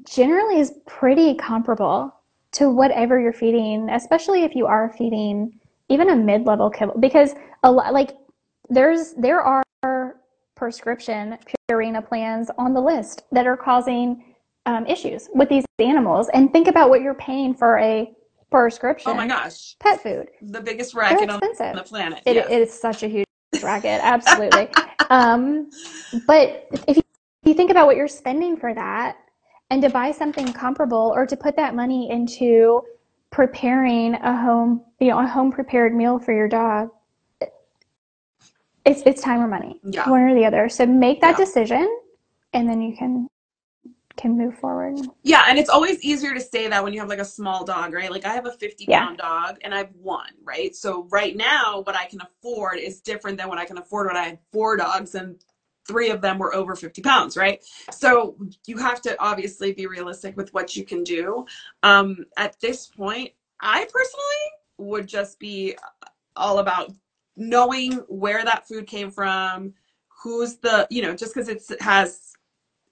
[SPEAKER 1] generally is pretty comparable to whatever you're feeding, especially if you are feeding even a mid-level kibble because a lot like there's there are prescription Purina plans on the list that are causing um, issues with these animals and think about what you're paying for a prescription
[SPEAKER 3] Oh my gosh.
[SPEAKER 1] pet food
[SPEAKER 3] The biggest racket on the planet.
[SPEAKER 1] it, it is such a huge racket absolutely um, but if you, if you think about what you're spending for that and to buy something comparable or to put that money into preparing a home you know a home prepared meal for your dog it's it's time or money
[SPEAKER 3] Yeah.
[SPEAKER 1] one or the other so make that
[SPEAKER 3] Yeah.
[SPEAKER 1] decision and then you can can move forward
[SPEAKER 3] Yeah, and it's always easier to say that when you have like a small dog, right? Like I have a 50
[SPEAKER 1] Yeah.
[SPEAKER 3] dog and I've one, right? So right now, what I can afford is different than what I can afford when I had four dogs and three of them were over 50 pounds, right? So you have to obviously be realistic with what you can do. Um, at this point, I personally would just be all about knowing where that food came from, who's the, you know, just because it has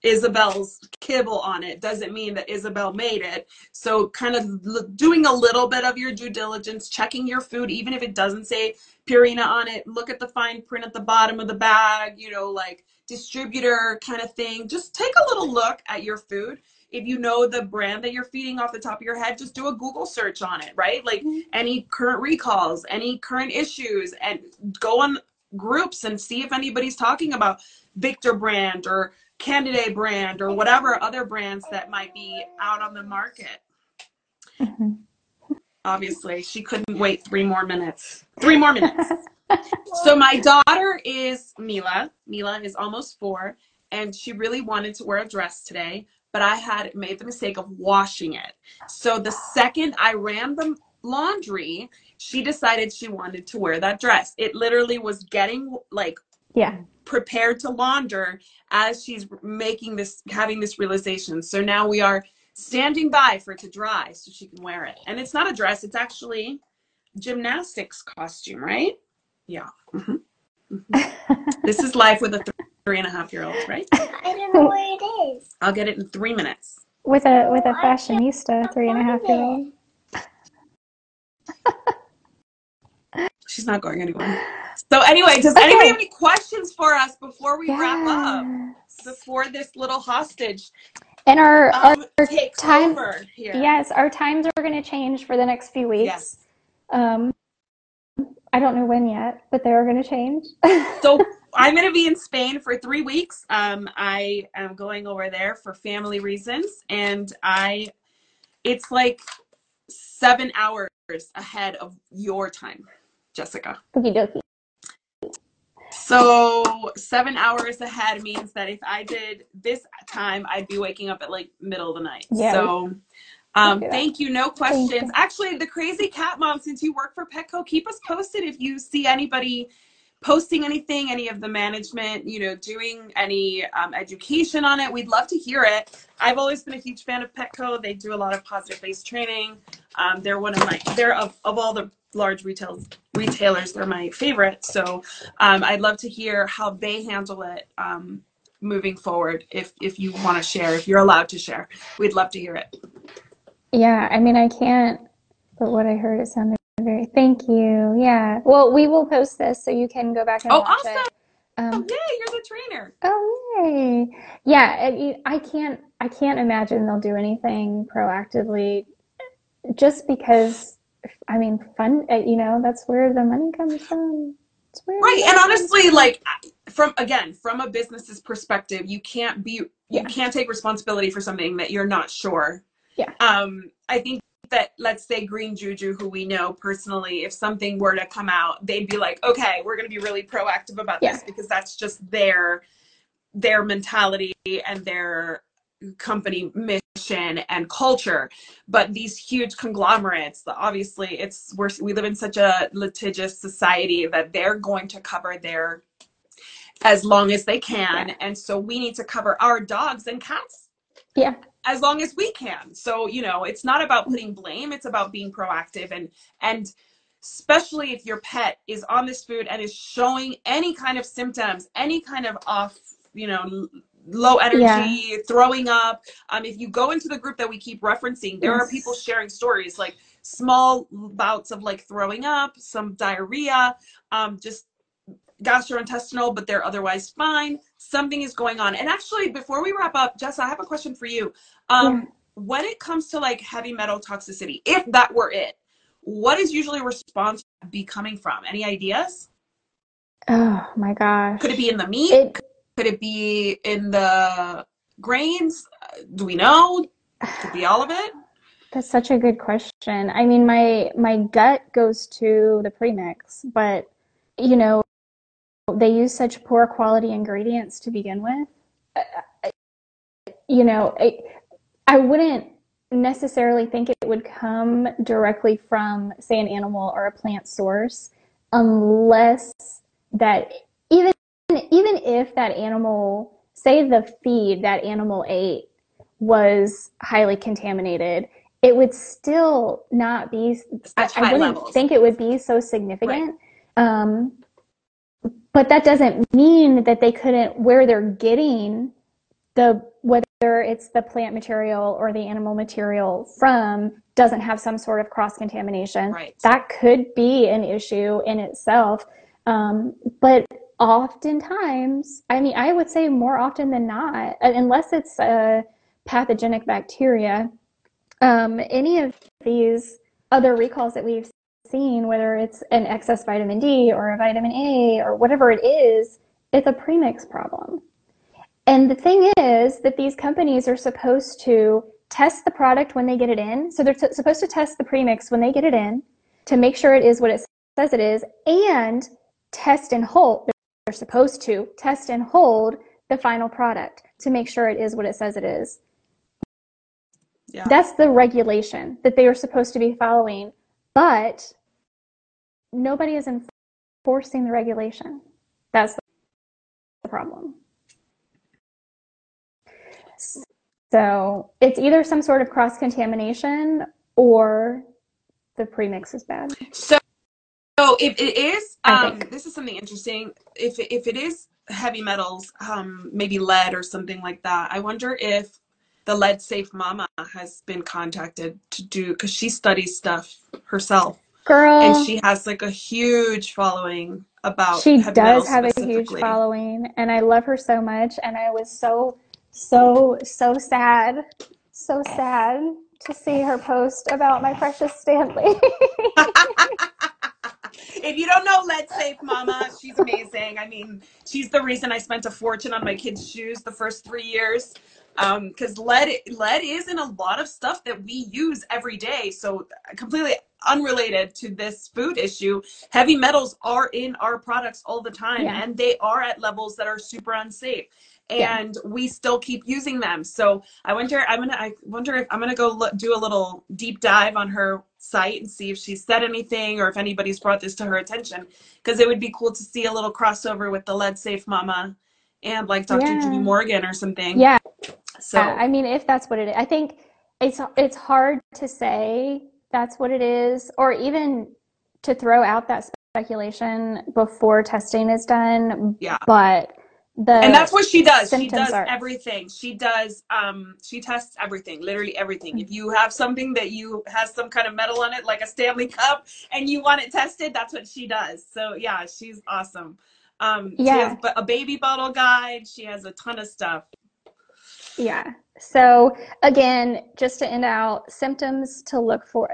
[SPEAKER 3] Isabel's kibble on it doesn't mean that Isabel made it. So, kind of doing a little bit of your due diligence, checking your food, even if it doesn't say Purina on it, look at the fine print at the bottom of the bag, you know, like distributor kind of thing. Just take a little look at your food. If you know the brand that you're feeding off the top of your head, just do a Google search on it, right? Like mm-hmm. any current recalls, any current issues, and go on groups and see if anybody's talking about Victor brand or Canidae brand or whatever other brands that might be out on the market.
[SPEAKER 1] Mhm.
[SPEAKER 3] Obviously, she couldn't wait three more minutes. Three more minutes. So my daughter is Mila. Mila is almost four, and she really wanted to wear a dress today. but I had made the mistake of washing it. So the second I ran the laundry, she decided she wanted to wear that dress. It literally was getting like
[SPEAKER 1] Yeah.
[SPEAKER 3] prepared to launder as she's making this having this realization. So now we are standing by for it to dry so she can wear it. And it's not a dress, it's actually gymnastics costume, right? Yeah. Mhm. Mhm. this is life with a th- three and a half year old, right?
[SPEAKER 2] I don't know where it is.
[SPEAKER 3] I'll get it in three minutes.
[SPEAKER 1] With a with a
[SPEAKER 2] I can't
[SPEAKER 1] fashionista three and a half year old.
[SPEAKER 3] She's not going anywhere. So anyway, does anybody have any questions for us before we wrap up? Before this little hostage
[SPEAKER 1] And our, our
[SPEAKER 3] um, takes
[SPEAKER 1] time-
[SPEAKER 3] here.
[SPEAKER 1] yes, our times are going to change for the next few weeks.
[SPEAKER 3] Yes.
[SPEAKER 1] Um, I don't know when yet, but they are going to change.
[SPEAKER 3] So I'm going to be in Spain for three weeks. Um, I am going over there for family reasons, and I, it's like seven hours ahead of your time, Jessica.
[SPEAKER 1] Okie dokie.
[SPEAKER 3] So seven hours ahead means that if I did this time, I'd be waking up at like middle of the night.
[SPEAKER 1] Yeah,
[SPEAKER 3] So um, thank you. No questions.
[SPEAKER 1] you.
[SPEAKER 3] Actually, the crazy cat mom, since you work for Petco, keep us posted if you see anybody posting anything, any of the management, you know, doing any um, education on it. We'd love to hear it. I've always been a huge fan of Petco. They do a lot of positive based training. Um, they're one of my, they're of, of all the large retail retailers, they're my favorite. So um, I'd love to hear how they handle it um, moving forward. If if you want to share, if you're allowed to share, we'd love to hear it.
[SPEAKER 1] Yeah, I mean, I can't, but what I heard, it sounded very, thank you. Yeah. Well, we will post this so you can go back and
[SPEAKER 3] Oh,
[SPEAKER 1] watch
[SPEAKER 3] awesome!
[SPEAKER 1] it. Um,
[SPEAKER 3] Yay, you're the trainer.
[SPEAKER 1] oh, yay. Yeah, I, I can't, I can't imagine they'll do anything proactively just because, I mean, fun, uh, you know, that's where the money comes from.
[SPEAKER 3] Right, and honestly, like from again, from a business's perspective, you can't be you
[SPEAKER 1] Yeah.
[SPEAKER 3] can't take responsibility for something that you're not sure.
[SPEAKER 1] Yeah.
[SPEAKER 3] Um, I think that let's say Green Juju, who we know personally, if something were to come out, they'd be like, okay, we're going to be really proactive about
[SPEAKER 1] Yeah.
[SPEAKER 3] this because that's just their their mentality and their company mission and culture but these huge conglomerates obviously it's we're, we live in such a litigious society that they're going to cover their as long as they can
[SPEAKER 1] Yeah.
[SPEAKER 3] and so we need to cover our dogs and cats
[SPEAKER 1] Yeah.
[SPEAKER 3] As long as we can. So you know it's not about putting blame it's about being proactive and and especially if your pet is on this food and is showing any kind of symptoms any kind of off you know low energy throwing up um, if you go into the group that we keep referencing there are people sharing stories like small bouts of like throwing up some diarrhea um, just gastrointestinal but they're otherwise fine. Something is going on. And actually before we wrap up jess i have a question for you. Um, when it comes to like heavy metal toxicity if that were it what is usually a response be coming from? Any ideas?
[SPEAKER 1] Oh my gosh.
[SPEAKER 3] could it be in the meat?
[SPEAKER 1] It,
[SPEAKER 3] could it be in the grains? Do we know? Could be all of it?
[SPEAKER 1] That's such a good question. I mean, my my gut goes to the premix, but you know, they use such poor quality ingredients to begin with. You know, I, I wouldn't necessarily think it would come directly from, say, an animal or a plant source, unless that even even if that animal, say the feed that animal ate was highly contaminated, it would still not be, I, I wouldn't
[SPEAKER 3] levels.
[SPEAKER 1] think it would be so significant. Um, but that doesn't mean that they couldn't, where they're getting the, whether it's the plant material or the animal material from, doesn't have some sort of cross contamination.
[SPEAKER 3] right
[SPEAKER 1] That could be an issue in itself. Um, but oftentimes, I mean, I would say more often than not, unless it's a pathogenic bacteria, um, any of these other recalls that we've seen, whether it's an excess vitamin D or a vitamin A or whatever it is, it's a premix problem. And the thing is that these companies are supposed to test the product when they get it in. So they're t- supposed to test the premix when they get it in to make sure it is what it says it is and test and hold. They're supposed to test and hold the final product to make sure it is what it says it is.
[SPEAKER 3] Yeah.
[SPEAKER 1] That's the regulation that they are supposed to be following, but nobody is enforcing the regulation. That's the problem. So it's either some sort of cross contamination or the premix is bad.
[SPEAKER 3] So, so if it is, um, this is something interesting. If if it is heavy metals, um, maybe lead or something like that, I wonder if the lead safe mama has been contacted to do because she studies stuff herself
[SPEAKER 1] Girl,
[SPEAKER 3] and she has like a huge following about
[SPEAKER 1] she does have a huge following, and I love her so much. And I was so, so, so sad, so sad to see her post about my precious Stanley.
[SPEAKER 3] if you don't know Lead Safe Mama, she's amazing. I mean, she's the reason I spent a fortune on my kids' shoes the first three years. Um, because lead, lead is in a lot of stuff that we use every day. So completely unrelated to this food issue, heavy metals are in our products all the time,
[SPEAKER 1] Yeah.
[SPEAKER 3] and they are at levels that are super unsafe.
[SPEAKER 1] Yeah.
[SPEAKER 3] And we still keep using them. So I wonder. I'm gonna. I wonder if I'm gonna go look, do a little deep dive on her site and see if she said anything or if anybody's brought this to her attention. Because it would be cool to see a little crossover with the Lead Safe Mama and like Dr.
[SPEAKER 1] Yeah.
[SPEAKER 3] Judy Morgan or something.
[SPEAKER 1] Yeah,
[SPEAKER 3] So
[SPEAKER 1] I mean, if that's what it is, I think it's it's hard to say that's what it is, or even to throw out that speculation before testing is done.
[SPEAKER 3] Yeah.
[SPEAKER 1] But the
[SPEAKER 3] and that's what she does. She does
[SPEAKER 1] are-
[SPEAKER 3] everything. She does. Um, she tests everything, literally everything. If you have something that you has some kind of metal on it, like a Stanley Cup, and you want it tested, that's what she does. So yeah, she's awesome. Um, she
[SPEAKER 1] Yeah.
[SPEAKER 3] has b- a baby bottle guide. She has a ton of stuff.
[SPEAKER 1] Yeah. So again, just to end out, symptoms to look for.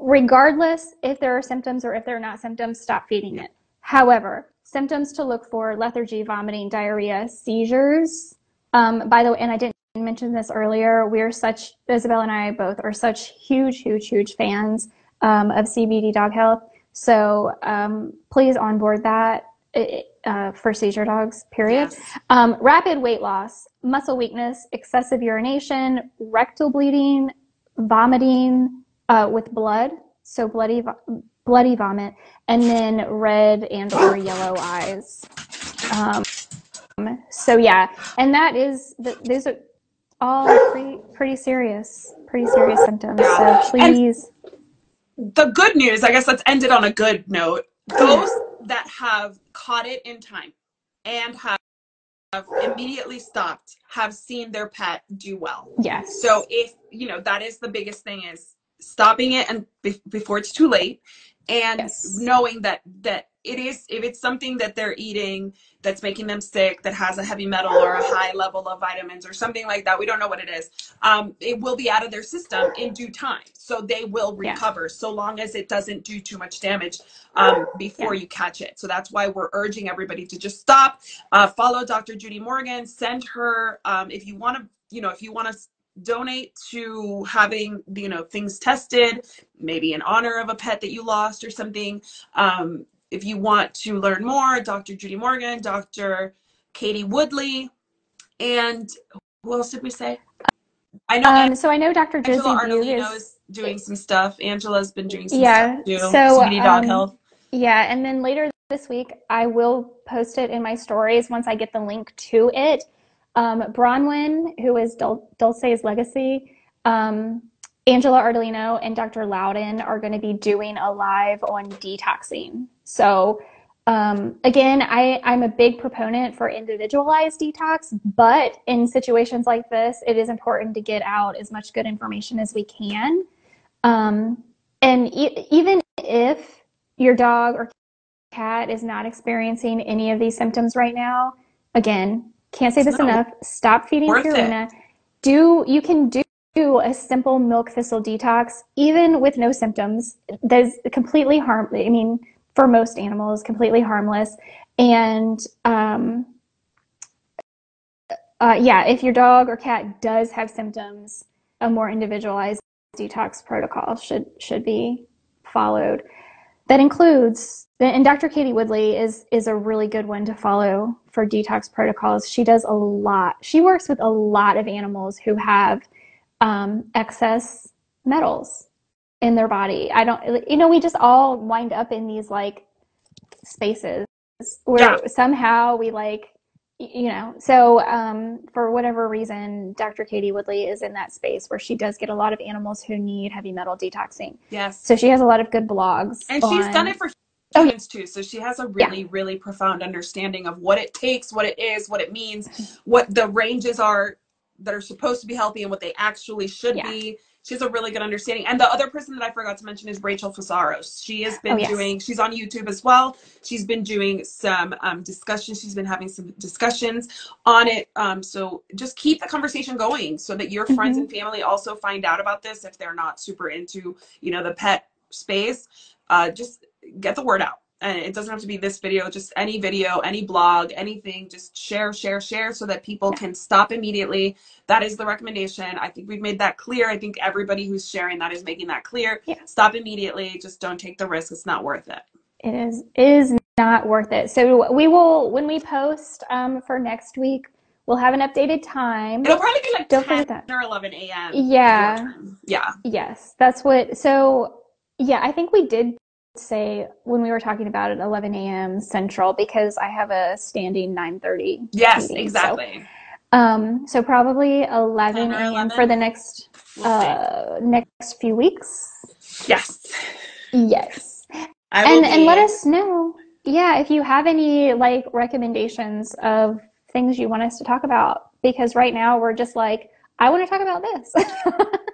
[SPEAKER 1] Regardless if there are symptoms or if there are not symptoms, stop feeding it. However, symptoms to look for lethargy, vomiting, diarrhea, seizures. Um, by the way, and I didn't mention this earlier, we are such, Isabel and I both are such huge, huge, huge fans um, of CBD dog health. So um, please onboard that uh, for seizure dogs, period.
[SPEAKER 3] Yes.
[SPEAKER 1] Um, rapid weight loss, muscle weakness, excessive urination, rectal bleeding, vomiting uh, with blood, so bloody, bloody vomit, and then red and or yellow eyes. Um, so yeah, and that is the, those are all pretty pretty serious, pretty serious symptoms. So
[SPEAKER 3] Yeah. And-
[SPEAKER 1] please,
[SPEAKER 3] the good news, I guess let's end it on a good note. Those have caught it in time and have have immediately stopped have seen their pet do well.
[SPEAKER 1] yes.
[SPEAKER 3] So if, you know, that is the biggest thing is stopping it and be- before it's too late and
[SPEAKER 1] Yes.
[SPEAKER 3] knowing that that it is if it's something that they're eating that's making them sick that has a heavy metal or a high level of vitamins or something like that we don't know what it is um, it will be out of their system in due time. So they will
[SPEAKER 1] Yeah.
[SPEAKER 3] recover so long as it doesn't do too much damage um, before you catch it. So that's why we're urging everybody to just stop uh, follow dr judy morgan send her um, if you want to you know if you want to donate to having you know things tested maybe in honor of a pet that you lost or something um, if you want to learn more dr judy morgan dr katie woodley and who else did we say i know
[SPEAKER 1] Um, so I know Dr. Josie is
[SPEAKER 3] is doing some stuff angela's been doing some
[SPEAKER 1] Yeah,
[SPEAKER 3] stuff too
[SPEAKER 1] so,
[SPEAKER 3] CBD dog
[SPEAKER 1] um,
[SPEAKER 3] health
[SPEAKER 1] Yeah, and then later this week, I will post it in my stories once I get the link to it. Um, Bronwyn, who is Dul- Dulce's legacy, um, Angela Ardolino, and Dr. Loudon are going to be doing a live on detoxing. So, um, again, I, I'm a big proponent for individualized detox, but in situations like this, it is important to get out as much good information as we can. Um, and e- even if your dog or cat is not experiencing any of these symptoms right now, again, can't say this
[SPEAKER 3] No.
[SPEAKER 1] enough. Stop feeding. Purina. Do you can do a simple milk thistle detox even with no symptoms. That is completely harm. I mean, for most animals, completely harmless. And um, uh, yeah, if your dog or cat does have symptoms, a more individualized detox protocol should should be followed. That includes, and Dr. Katie Woodley is is a really good one to follow for detox protocols. She does a lot. She works with a lot of animals who have um, excess metals in their body. I don't, you know, we just all wind up in these like spaces where
[SPEAKER 3] Yeah.
[SPEAKER 1] somehow we like, you know, so um, for whatever reason, Dr. Katie Woodley is in that space where she does get a lot of animals who need heavy metal detoxing.
[SPEAKER 3] Yes.
[SPEAKER 1] So she has a lot of good blogs.
[SPEAKER 3] And she's done it for
[SPEAKER 1] Oh, yeah.
[SPEAKER 3] humans too. So she has a really, really profound understanding of what it takes, what it is, what it means, what the ranges are that are supposed to be healthy and what they actually should
[SPEAKER 1] Yeah.
[SPEAKER 3] be. She has a really good understanding. And the other person that I forgot to mention is Rachel Fasaros. She has been
[SPEAKER 1] Oh, yes.
[SPEAKER 3] doing, she's on YouTube as well. She's been doing some um, discussions. She's been having some discussions on it. Um, so just keep the conversation going so that your friends
[SPEAKER 1] Mhm.
[SPEAKER 3] and family also find out about this if they're not super into, you know, the pet space. Uh, just get the word out. And it doesn't have to be this video, just any video, any blog, anything. Just share, share, share so that people can stop immediately. That is the recommendation. I think we've made that clear. I think everybody who's sharing that is making that clear.
[SPEAKER 1] Yeah.
[SPEAKER 3] Stop immediately. Just don't take the risk. It's not worth it.
[SPEAKER 1] It is is not worth it. So we will when we post um, for next week, we'll have an updated time.
[SPEAKER 3] It'll probably be like
[SPEAKER 1] Don't
[SPEAKER 3] 10
[SPEAKER 1] forget that.
[SPEAKER 3] or 11 a.m.
[SPEAKER 1] Yeah.
[SPEAKER 3] Yeah.
[SPEAKER 1] Yes, that's what. So yeah, I think we did say when we were talking about it 11 a.m. Central because I have a standing 9:30
[SPEAKER 3] Yes,
[SPEAKER 1] meeting. So,
[SPEAKER 3] exactly.
[SPEAKER 1] um, so probably 11 a.m. for the next uh next few weeks.
[SPEAKER 3] Yes.
[SPEAKER 1] Yes. And and let us know yeah if you have any like recommendations of things you want us to talk about because right now we're just like i want to talk about this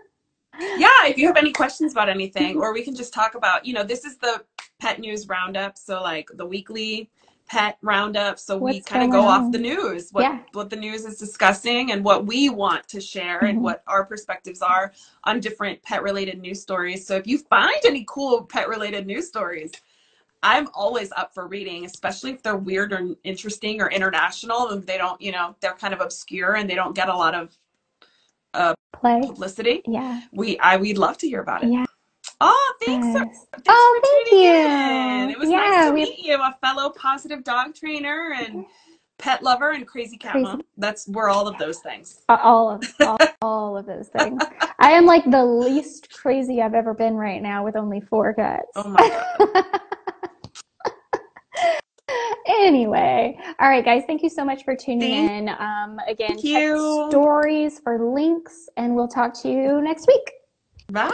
[SPEAKER 3] yeah if you have any questions about anything or we can just talk about you know this is the pet news roundup so like the weekly pet roundup so we kind of go off the news what
[SPEAKER 1] Yeah.
[SPEAKER 3] what the news is discussing and what we want to share and
[SPEAKER 1] Mhm.
[SPEAKER 3] what our perspectives are on different pet related news stories so if you find any cool pet related news stories I'm always up for reading, especially if they're weird or interesting or international and they don't, you know, they're kind of obscure and they don't get a lot of Uh,
[SPEAKER 1] play
[SPEAKER 3] publicity.
[SPEAKER 1] yeah
[SPEAKER 3] We I we'd love to hear about it.
[SPEAKER 1] yeah
[SPEAKER 3] Oh, thanks.
[SPEAKER 1] yes.
[SPEAKER 3] thanks
[SPEAKER 1] Oh,
[SPEAKER 3] for
[SPEAKER 1] thank
[SPEAKER 3] tuning
[SPEAKER 1] you.
[SPEAKER 3] in. It was nice
[SPEAKER 1] Yeah,
[SPEAKER 3] to
[SPEAKER 1] we-
[SPEAKER 3] meet you, a fellow positive dog trainer and pet lover and crazy cat
[SPEAKER 1] Crazy.
[SPEAKER 3] mom. That's we're all of those things.
[SPEAKER 1] all of all, all of those things i am like the least crazy i've ever been right now with only four cats
[SPEAKER 3] Oh my god.
[SPEAKER 1] Anyway, all right, guys, thank you so much for tuning
[SPEAKER 3] Thank-
[SPEAKER 1] in. Um, again, check stories for links, and we'll talk to you next week.
[SPEAKER 3] Bye.